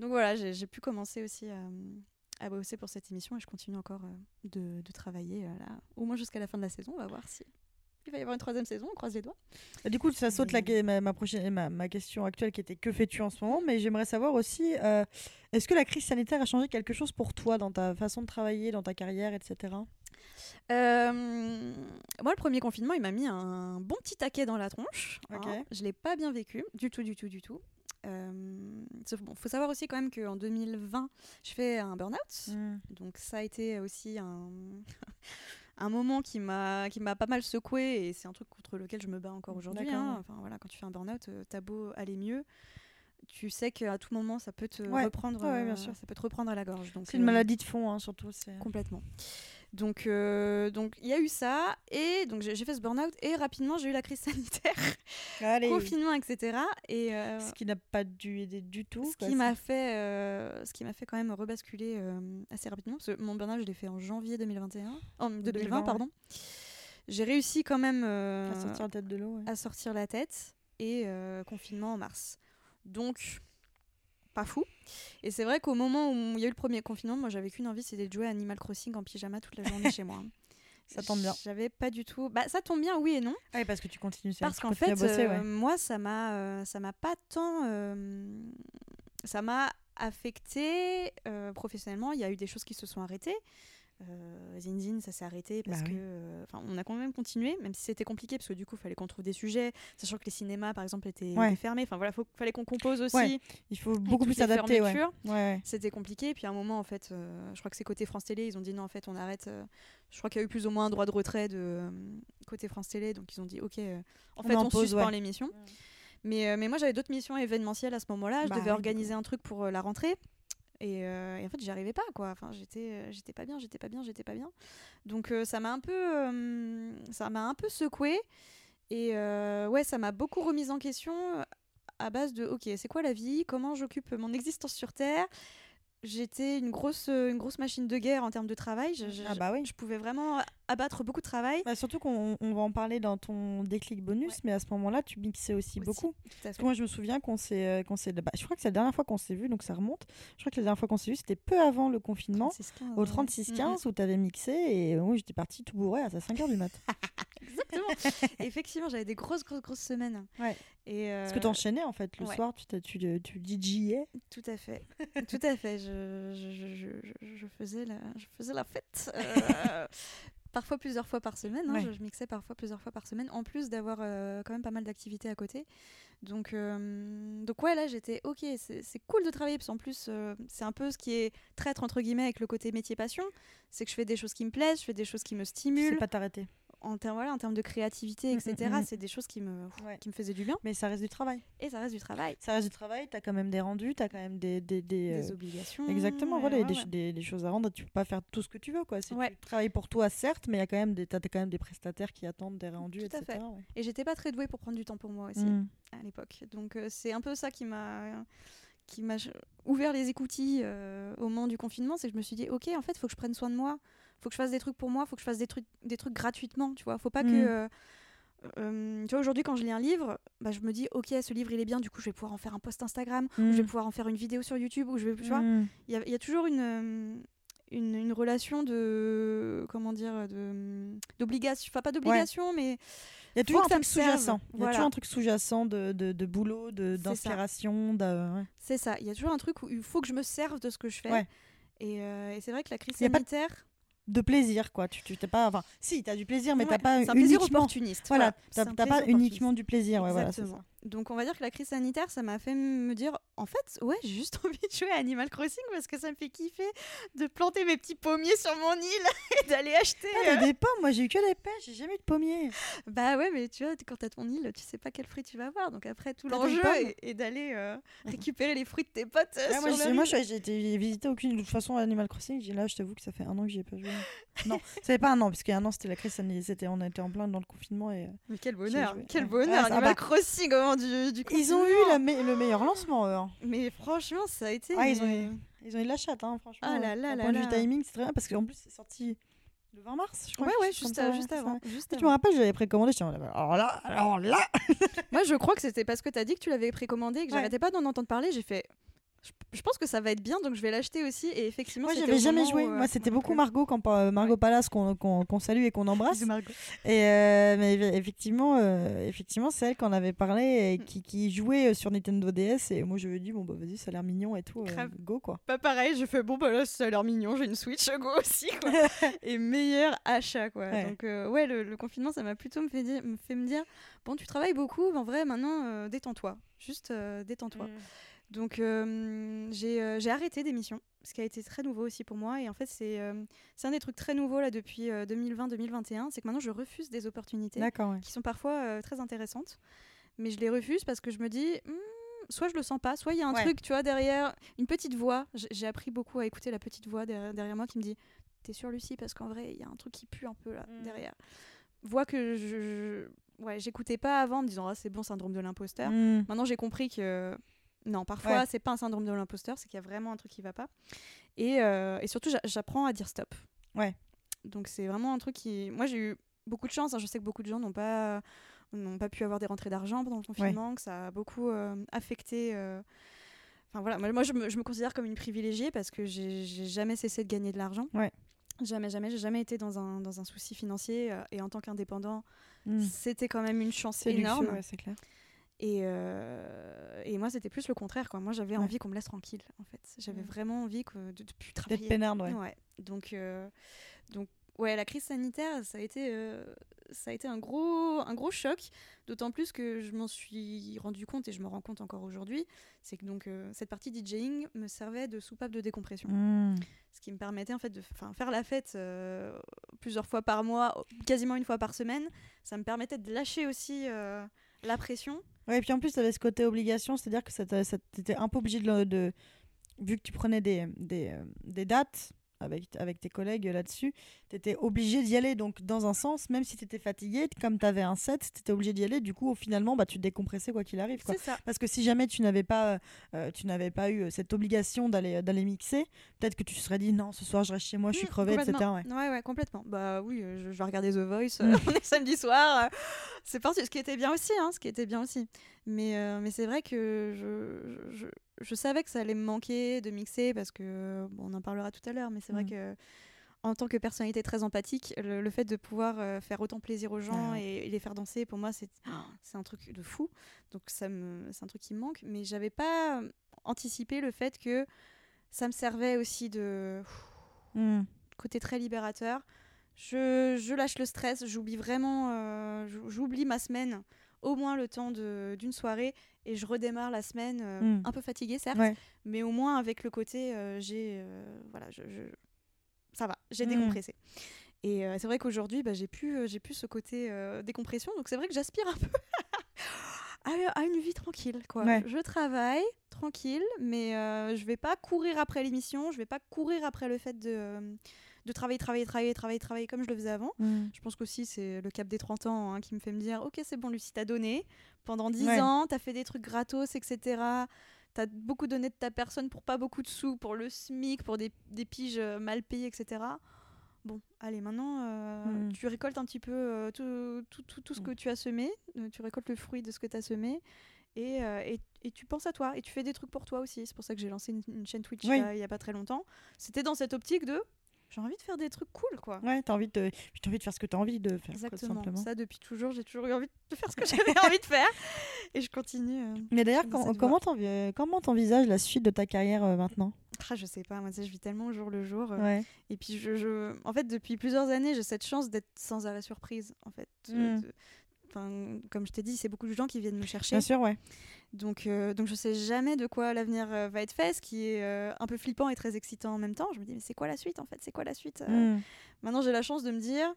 Donc voilà, j'ai pu commencer aussi à, à bosser pour cette émission et je continue encore euh, de, de travailler euh, là, au moins jusqu'à la fin de la saison. On va voir si il va y avoir une troisième saison. On croise les doigts. Du coup, ça saute la, ma, ma prochaine, ma, ma question actuelle qui était que fais-tu en ce moment Mais j'aimerais savoir aussi, euh, est-ce que la crise sanitaire a changé quelque chose pour toi dans ta façon de travailler, dans ta carrière, etc. Euh, moi, le premier confinement, il m'a mis un bon petit taquet dans la tronche. hein. Je l'ai pas bien vécu, du tout, du tout, du tout. Euh, sauf bon, faut savoir aussi quand même qu'en 2020, je fais un burn-out. Hmm. Donc ça a été aussi un, un moment qui m'a qui m'a pas mal secoué et c'est un truc contre lequel je me bats encore aujourd'hui. Hein. Enfin voilà, quand tu fais un burn-out, euh, t'as beau aller mieux, tu sais qu'à tout moment ça peut te Ouais. reprendre, Ouais, bien euh, sûr. ça peut te reprendre à la gorge. Donc C'est une euh, maladie de fond, hein, surtout. complètement. Donc euh, donc il y a eu ça et donc j'ai fait ce burn-out et rapidement j'ai eu la crise sanitaire, Allez. confinement, etc. Et euh, Ce qui n'a pas dû aider du tout. ce quoi, qui m'a fait, euh, ce qui m'a fait quand même rebasculer euh, assez rapidement, parce que mon burn-out, je l'ai fait en janvier 2021, en 2020, 2020, ouais. pardon. J'ai réussi quand même euh, à sortir la tête de l'eau. ouais. à sortir la tête et euh, confinement en mars. Donc, pas fou. Et c'est vrai qu'au moment où il y a eu le premier confinement, moi j'avais qu'une envie, c'était de jouer à Animal Crossing en pyjama toute la journée chez moi. Ça tombe bien. J'avais pas du tout. Bah, ça tombe bien, oui et non. Ah oui, parce que tu continues, Parce qu'en fait, bosser, euh, moi, ça m'a, euh, ça m'a pas tant, euh, ça m'a affecté professionnellement. Il y a eu des choses qui se sont arrêtées. Euh, Zinzin, ça s'est arrêté parce Bah que, euh, enfin, on a quand même continué, même si c'était compliqué parce que du coup, il fallait qu'on trouve des sujets, sachant que les cinémas, par exemple, étaient, Ouais. étaient fermés. Enfin voilà, faut, fallait qu'on compose aussi. Ouais, Il faut beaucoup plus s'adapter, ouais. fermetures. Ouais, ouais. C'était compliqué. Et puis à un moment, en fait, euh, je crois que c'est côté France Télé, ils ont dit non, en fait, on arrête. euh, je crois qu'il y a eu plus ou moins un droit de retrait de euh, côté France Télé, donc ils ont dit ok, euh, en On fait, en on suspend ouais. l'émission. Mais, euh, mais moi, j'avais d'autres missions événementielles à ce moment-là. Je Bah devais organiser un truc pour euh, la rentrée. Et, euh, et en fait, j'y arrivais pas, quoi. Enfin, j'étais, euh, j'étais pas bien, j'étais pas bien, j'étais pas bien. Donc, euh, ça m'a un peu, ça m'a un peu secoué. Et ouais, ça m'a beaucoup remise en question à base de, ok, c'est quoi la vie? Comment j'occupe mon existence sur Terre? J'étais une grosse, une grosse machine de guerre en termes de travail. Je, je- Ah bah oui. je pouvais vraiment abattre beaucoup de travail. Bah, surtout qu'on on va en parler dans ton déclic bonus, Ouais. mais à ce moment-là, tu mixais aussi, Aussi, beaucoup. Parce que moi, je me souviens qu'on s'est, euh, s'est, bah, je crois que c'est la dernière fois qu'on s'est vu, donc ça remonte. Je crois que la dernière fois qu'on s'est vu, c'était peu avant le confinement, 36-15, au ouais. 36-15, où tu avais mixé, et euh, oui, j'étais partie tout bourré à 5h du mat. Exactement. Effectivement, j'avais des grosses, grosses, grosses semaines. Ouais. Et euh, Parce que t'enchaînais, en fait, le ouais. soir, tu, tu, tu, DJais. Tout à fait. Tout à fait. Je, je, je, je, je- je faisais, la, je faisais la fête. euh, parfois plusieurs fois par semaine. hein. Ouais. je, je mixais parfois plusieurs fois par semaine, en plus d'avoir euh, quand même pas mal d'activités à côté. Donc, euh, donc ouais, là, j'étais ok, c'est c'est cool de travailler, parce qu'en plus, euh, c'est un peu ce qui est traître, entre guillemets, avec le côté métier-passion. C'est que je fais des choses qui me plaisent, je fais des choses qui me stimulent. pas t'arrêter. En, termes voilà, en termes de créativité, Mm, etc., mm, mm. c'est des choses qui me, Ouais. qui me faisaient du bien. Mais ça reste du travail. Et ça reste du travail. Ça reste du travail, t'as quand même des rendus, t'as quand même des. des, des, Des euh, obligations. Exactement, voilà, il y a ouais, des, ouais. des- des choses à rendre, tu peux pas faire tout ce que tu veux, quoi. Tu travailles pour toi, certes, mais il y a quand même des, t'as quand même des prestataires qui attendent des rendus, Tout à etc. fait. ouais. Et j'étais pas très douée pour prendre du temps pour moi aussi à l'époque. Donc euh, c'est un peu ça qui m'a qui m'a ouvert les écoutilles euh, au moment du confinement, c'est que je me suis dit OK, en fait, faut que je prenne soin de moi, faut que je fasse des trucs pour moi, faut que je fasse des trucs des trucs gratuitement, tu vois, faut pas que euh, euh, tu vois aujourd'hui quand je lis un livre, bah, je me dis OK, ce livre il est bien, du coup je vais pouvoir en faire un post Instagram, ou je vais Mm. pouvoir en faire une vidéo sur YouTube ou je vais tu vois, Mm. il y, a- il y a toujours une, euh, une, une relation de comment dire de d'obligation enfin pas d'obligation mais Il y a toujours un truc sous-jacent. Il y a toujours un truc sous-jacent de, de, de boulot, d'inspiration. de-. C'est ça, il y a toujours un truc où il faut que je me serve de ce que je fais. Ouais. Et, euh, et c'est vrai que la crise a pas de- plaisir, quoi. Tu tu- t'es pas. Enfin, si, t'as du plaisir, mais ouais, t'as pas un plaisir opportuniste. Voilà, C'est t'as pas uniquement du plaisir. Ouais, voilà. Donc on va dire que la crise sanitaire, ça m'a fait me dire, en fait, ouais, j'ai juste envie de jouer à Animal Crossing parce que ça me fait kiffer de planter mes petits pommiers sur mon île et d'aller acheter. Ah, t'as des pommes, moi j'ai eu que des pêches, j'ai jamais eu de pommiers. Bah ouais, mais tu vois, quand t'as ton île, tu sais pas quel fruit tu vas avoir. Donc après, tout l'enjeu est, est d'aller euh, récupérer les fruits de tes potes. euh, Ah, moi, sur moi j'ai visité aucune de toute façon Animal Crossing. J'ai- Là, je t'avoue que ça fait un an que j'y ai pas joué. non, ça fait pas un an, parce qu'il y a un an c'était la crise sanitaire, on était en plein dans le confinement et. euh, Mais quel bonheur, quel bonheur. Ah, Animal va. Crossing moment du, du Ils ont eu confinement. la me- le meilleur lancement. eux, hein. Mais franchement, ça a été. Ah, ils ont eu, ils ont eu de la chatte, hein, franchement. Ah là là D'un là point de vue là. timing, c'est très bien parce qu'en plus c'est sorti le 20 mars, je crois. Ouais, quelque ouais, chose juste, comme ça, juste c'est avant. ça. juste Tu avant. me rappelles, j'avais précommandé, j'étais en mode, alors là, alors là. Moi, je crois que c'était parce que tu as dit que tu l'avais précommandé et que Ouais. j'arrêtais pas d'en entendre parler. J'ai fait. Je, pense que ça va être bien, donc je vais l'acheter aussi. Et effectivement, Moi, j'avais jamais joué. où, euh, Moi, c'était beaucoup plus. Margot, quand, euh, Margot. Palace qu'on qu'on- qu'on salue et qu'on embrasse. Et euh, mais eff- effectivement, euh, effectivement, c'est elle qu'on avait parlé et Mm. qui, qui jouait euh, sur Nintendo DS. Et moi, je lui ai dit, bon, bah vas-y, ça a l'air mignon et tout. euh, go, quoi. Pas pareil, je fais bon, bah là, ça a l'air mignon, j'ai une Switch Go aussi, quoi. et meilleur achat, quoi. Ouais. Donc, euh, ouais, le, le confinement, ça m'a plutôt me fait, dire, me fait me dire bon, tu travailles beaucoup, en vrai, maintenant, euh, détends-toi. Juste euh, détends-toi. Donc euh, j'ai euh, j'ai arrêté des missions, ce qui a été très nouveau aussi pour moi. Et en fait, c'est euh, c'est un des trucs très nouveaux là depuis 2020-2021, c'est que maintenant je refuse des opportunités ouais. qui sont parfois euh, très intéressantes, mais je les refuse parce que je me dis. Hmm, Soit je le sens pas, soit il y a un Ouais. truc, tu vois, derrière, une petite voix. J'ai appris beaucoup à écouter la petite voix derrière, derrière moi qui me dit T'es sûre, Lucie Parce qu'en vrai, il y a un truc qui pue un peu là, Mm. derrière. Voix que je, je- ouais, j'écoutais pas avant en me disant Ah, c'est bon, syndrome de l'imposteur. Mm. Maintenant, j'ai compris que non, parfois, Ouais. c'est pas un syndrome de l'imposteur, c'est qu'il y a vraiment un truc qui va pas. Et, euh, et surtout, j'a- j'apprends à dire stop. Ouais. Donc, c'est vraiment un truc qui. Moi, j'ai eu beaucoup de chance. hein. Je sais que beaucoup de gens n'ont pas, n'ont pas pu avoir des rentrées d'argent pendant le confinement, que ça a beaucoup euh, affecté. euh, Enfin voilà, moi, moi, je, me, je me considère comme une privilégiée parce que j'ai jamais cessé de gagner de l'argent. Ouais. Jamais, jamais, j'ai jamais été dans un, dans un souci financier. et en tant qu'indépendant, Mm. c'était quand même une chance énorme. luxueux, ouais, c'est clair. Et, euh, et moi, c'était plus le contraire. Quoi. Moi, j'avais Ouais. envie qu'on me laisse tranquille, en fait. J'avais Mm. vraiment envie que, de ne plus D'être travailler. peinarde, ouais. Ouais. Donc, euh, donc, ouais, la crise sanitaire, ça a été, euh, ça a été un, gros, un gros choc. D'autant plus que je m'en suis rendu compte, et je me rends compte encore aujourd'hui, c'est que donc, cette partie DJing me servait de soupape de décompression. Mm. Ce qui me permettait en fait de faire la fête plusieurs fois par mois, quasiment une fois par semaine. Ça me permettait de lâcher aussi la pression. Ouais, et puis en plus, tu avais ce côté obligation, c'est-à-dire que ça un peu obligé de, de- Vu que tu prenais des, des, euh, des dates avec, avec tes collègues là-dessus, tu étais obligé d'y aller. Donc, dans un sens, même si tu étais fatigué, comme tu avais un set, tu étais obligé d'y aller. Du coup, finalement, bah, tu te décompressais quoi qu'il arrive. Quoi. Ça. Parce que si jamais tu n'avais pas, euh, tu n'avais pas eu cette obligation d'aller d'aller mixer, peut-être que tu te serais dit non, ce soir je reste chez moi, je suis Mm, crevée, etc. Ouais. Ouais, ouais, complètement. Bah oui, euh, je, je vais regarder The Voice. Mm. euh, on est samedi soir. euh, c'est parti. Ce qui était bien aussi, hein, ce qui était bien aussi. Mais, euh, mais c'est vrai que je, je, je savais que ça allait me manquer de mixer parce que, bon, on en parlera tout à l'heure, mais c'est vrai Mm. que en tant que personnalité très empathique, le, le fait de pouvoir euh, faire autant plaisir aux gens Ah ouais. et, et les faire danser, pour moi, c'est c'est un truc de fou. Donc c'est un truc qui me manque. Mais j'avais pas anticipé le fait que ça me servait aussi de Mm. côté très libérateur. Je, je lâche le stress, j'oublie vraiment, euh, j'ou- j'oublie ma semaine, au moins le temps d'une soirée, et je redémarre la semaine euh, Mm. un peu fatiguée, certes, Ouais. mais au moins avec le côté, euh, j'ai, euh, voilà, je, je- ça va, j'ai Mm. décompressé. Et c'est vrai qu'aujourd'hui, bah, j'ai plus, j'ai plus ce côté décompression, donc c'est vrai que j'aspire un peu à, une vie tranquille, quoi. Ouais. Je travaille tranquille, mais je vais pas courir après l'émission, je vais pas courir après le fait de, de travailler, travailler, travailler, travailler, travailler comme je le faisais avant. Mm. Je pense qu'aussi c'est le cap des 30 ans hein, qui me fait me dire ok c'est bon Lucie t'as donné pendant 10 Ouais. ans t'as fait des trucs gratos etc t'as beaucoup donné de ta personne pour pas beaucoup de sous pour le SMIC pour des, des piges euh, mal payées etc bon allez maintenant euh, Mm. tu récoltes un petit peu euh, tout, tout, tout, tout ce Mm. que tu as semé tu récoltes le fruit de ce que tu as semé et, euh, et, et tu penses à toi et tu fais des trucs pour toi aussi c'est pour ça que j'ai lancé une, une chaîne Twitch Oui. il y a pas très longtemps c'était dans cette optique de j'ai envie de faire des trucs cool quoi Ouais, t'as envie de, t'as envie de faire ce que t'as envie de faire, quoi, Exactement. simplement. Ça, depuis toujours, j'ai toujours eu envie de faire ce que j'avais envie de faire. Et je continue. euh. Mais d'ailleurs, comment euh, comment t'envisages la suite de ta carrière euh, maintenant? Ah, je sais pas, moi, je vis tellement au jour le jour. euh. Ouais. Et puis, je, je- en fait, depuis plusieurs années, j'ai cette chance d'être sans arrêt surprise. En fait, Mm. de- comme je t'ai dit, c'est beaucoup de gens qui viennent me chercher. Bien sûr, ouais. Donc, euh, donc je sais jamais de quoi l'avenir euh, va être fait, ce qui est euh, un peu flippant et très excitant en même temps. Je me dis, mais c'est quoi la suite en fait? C'est quoi la suite Euh, Mm. Maintenant, j'ai la chance de me dire,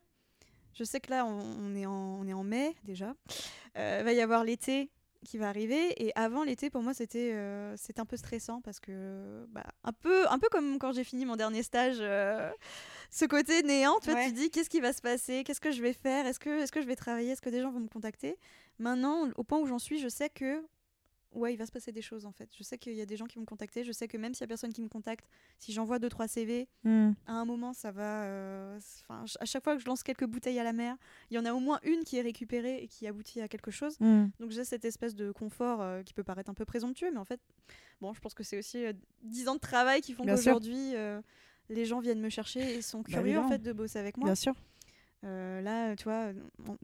je sais que là, on, on est, en, on est en mai déjà. Euh, va y avoir l'été qui va arriver. Et avant l'été, pour moi, c'était euh, c'était un peu stressant parce que, bah, un, peu, un peu comme quand j'ai fini mon dernier stage, euh, ce côté néant, tu vois, Ouais. tu te dis, qu'est-ce qui va se passer? Qu'est-ce que je vais faire? Est-ce que, est que je vais travailler? Est-ce que des gens vont me contacter? Maintenant, au point où j'en suis, je sais que ouais, il va se passer des choses en fait. Je sais qu'il y a des gens qui vont me contacter. Je sais que même s'il y a personne qui me contacte, si j'envoie deux trois CV, Mm. à un moment ça va. euh, Enfin, à chaque fois que je lance quelques bouteilles à la mer, il y en a au moins une qui est récupérée et qui aboutit à quelque chose. Mm. Donc j'ai cette espèce de confort euh, qui peut paraître un peu présomptueux, mais en fait, bon, je pense que c'est aussi euh, dix ans de travail qui font qu'aujourd'hui euh, les gens viennent me chercher et sont Bah, curieux en fait de bosser avec moi. Bien sûr. Euh, là, tu vois,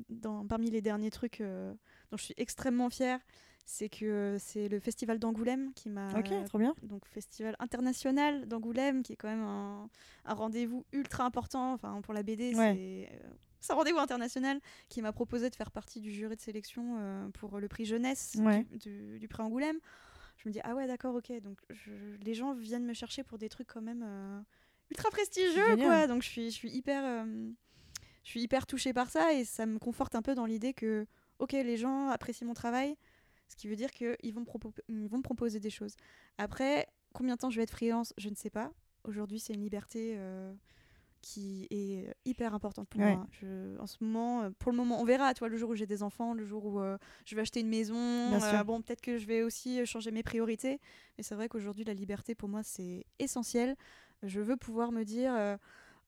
dans, parmi les derniers trucs dont je suis extrêmement fière, c'est que euh, c'est le festival d'Angoulême qui m'a. Ok, trop bien. Donc, festival international d'Angoulême, qui est quand même un, un rendez-vous ultra important enfin, pour la BD. Ouais. C'est. euh, un rendez-vous international qui m'a proposé de faire partie du jury de sélection euh, pour le prix jeunesse Ouais. du, du- du prix Angoulême. Je me dis, ah ouais, d'accord, ok. Donc, je- les gens viennent me chercher pour des trucs quand même euh, ultra prestigieux, quoi. Donc, je suis, je suis hyper. je suis hyper touchée par ça et ça me conforte un peu dans l'idée que, ok, les gens apprécient mon travail, ce qui veut dire qu'ils vont, me propo- ils vont me proposer des choses. Après, combien de temps je vais être freelance, je ne sais pas. Aujourd'hui, c'est une liberté euh, qui est hyper importante pour Ouais. moi. Je- en ce moment, euh, pour le moment, on verra, tu vois, le jour où j'ai des enfants, le jour où euh, je vais acheter une maison. Euh, bon, peut-être que je vais aussi changer mes priorités. Mais c'est vrai qu'aujourd'hui, la liberté, pour moi, c'est essentiel. Je veux pouvoir me dire...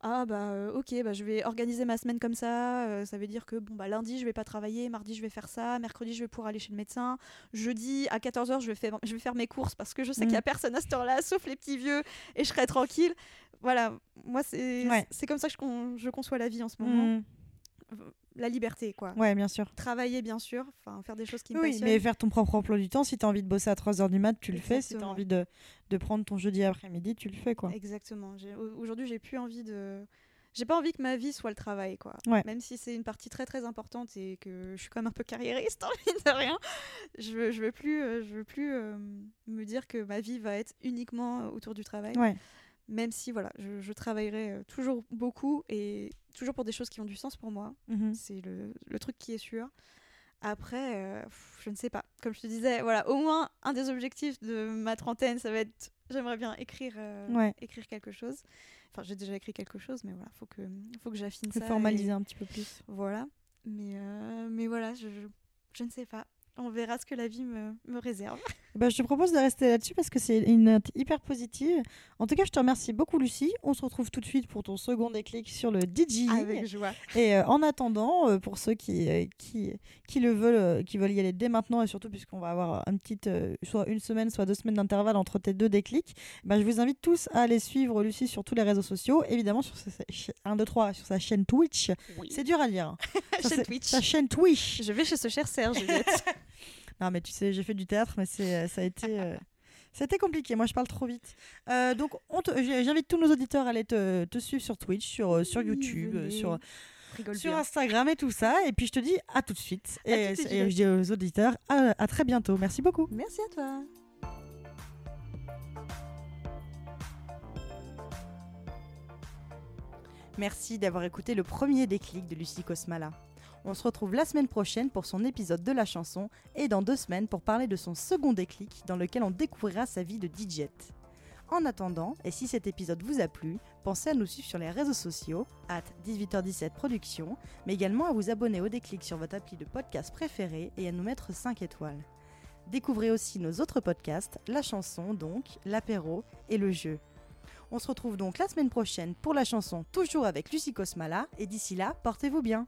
ah bah euh, ok bah je vais organiser ma semaine comme ça euh, ça veut dire que bon bah lundi je vais pas travailler mardi je vais faire ça mercredi je vais pouvoir aller chez le médecin jeudi à 14h je vais faire je vais faire mes courses parce que je sais qu'il y a Mm. personne à cette heure-là sauf les petits vieux et je serai tranquille voilà moi c'est Ouais. c'est comme ça que je, con- je conçois la vie en ce moment Mm. La liberté quoi Ouais, bien sûr. travailler bien sûr enfin faire des choses qui me Oui, passionnent mais faire ton propre emploi du temps, si tu as envie de bosser à 3h du mat, tu le fais. Si tu as envie de, de prendre ton jeudi après-midi, tu le fais, quoi. Exactement. Aujourd'hui, j'ai plus envie de. J'ai pas envie que ma vie soit le travail, quoi. Ouais. Même si c'est une partie très très importante et que je suis quand même un peu carriériste, en mine de rien. Je veux, je veux plus, euh, je veux plus euh, me dire que ma vie va être uniquement autour du travail. Ouais. Même si voilà, je, je travaillerai euh, toujours beaucoup et toujours pour des choses qui ont du sens pour moi. Mhm. C'est le, le truc qui est sûr. Après, euh, je ne sais pas. Comme je te disais, voilà, au moins un des objectifs de ma trentaine, ça va être, j'aimerais bien écrire, euh, Ouais. écrire quelque chose. Enfin, j'ai déjà écrit quelque chose, mais voilà, faut que, faut que j'affine Faut ça. formaliser et- un petit peu plus. Voilà. Mais, euh, mais voilà, je, je, je ne sais pas. On verra ce que la vie me, me réserve. Bah, je te propose de rester là-dessus parce que c'est une note hyper positive. En tout cas, je te remercie beaucoup, Lucie. On se retrouve tout de suite pour ton second déclic sur le DJing. Avec joie. Et euh, en attendant, euh, pour ceux qui, euh, qui, qui le veulent, euh, qui veulent y aller dès maintenant, et surtout puisqu'on va avoir un petit, euh, soit une semaine, soit deux semaines d'intervalle entre tes deux déclics, bah, je vous invite tous à aller suivre Lucie sur tous les réseaux sociaux, évidemment sur sa, sa cha- 1, 2, 3, sur sa chaîne Twitch. C'est dur à dire. hein. Sa- Twitch. Sa chaîne Twitch. Je vais chez ce cher Serge. Non, mais tu sais, j'ai fait du théâtre, mais c'est, euh, ça a été. euh, C'était compliqué, moi je parle trop vite. Euh, donc j'invite tous nos auditeurs à aller te, te suivre sur Twitch, sur, euh, sur YouTube, euh, sur, Rigole sur bien. Instagram et tout ça. Et puis je te dis à tout de suite. À et, suite, je dis aux auditeurs à, à très bientôt. Merci beaucoup. Merci à toi. Merci d'avoir écouté le premier déclic de Lucie Cosmala. On se retrouve la semaine prochaine pour son épisode de la chanson et dans deux semaines pour parler de son second déclic dans lequel on découvrira sa vie de DJ. En attendant, et si cet épisode vous a plu, pensez à nous suivre sur les réseaux sociaux, at 18h17 Productions, mais également à vous abonner au déclic sur votre appli de podcast préféré et à nous mettre 5 étoiles. Découvrez aussi nos autres podcasts, la chanson donc, l'apéro et le jeu. On se retrouve donc la semaine prochaine pour la chanson toujours avec Lucie Cosmala et d'ici là, portez-vous bien.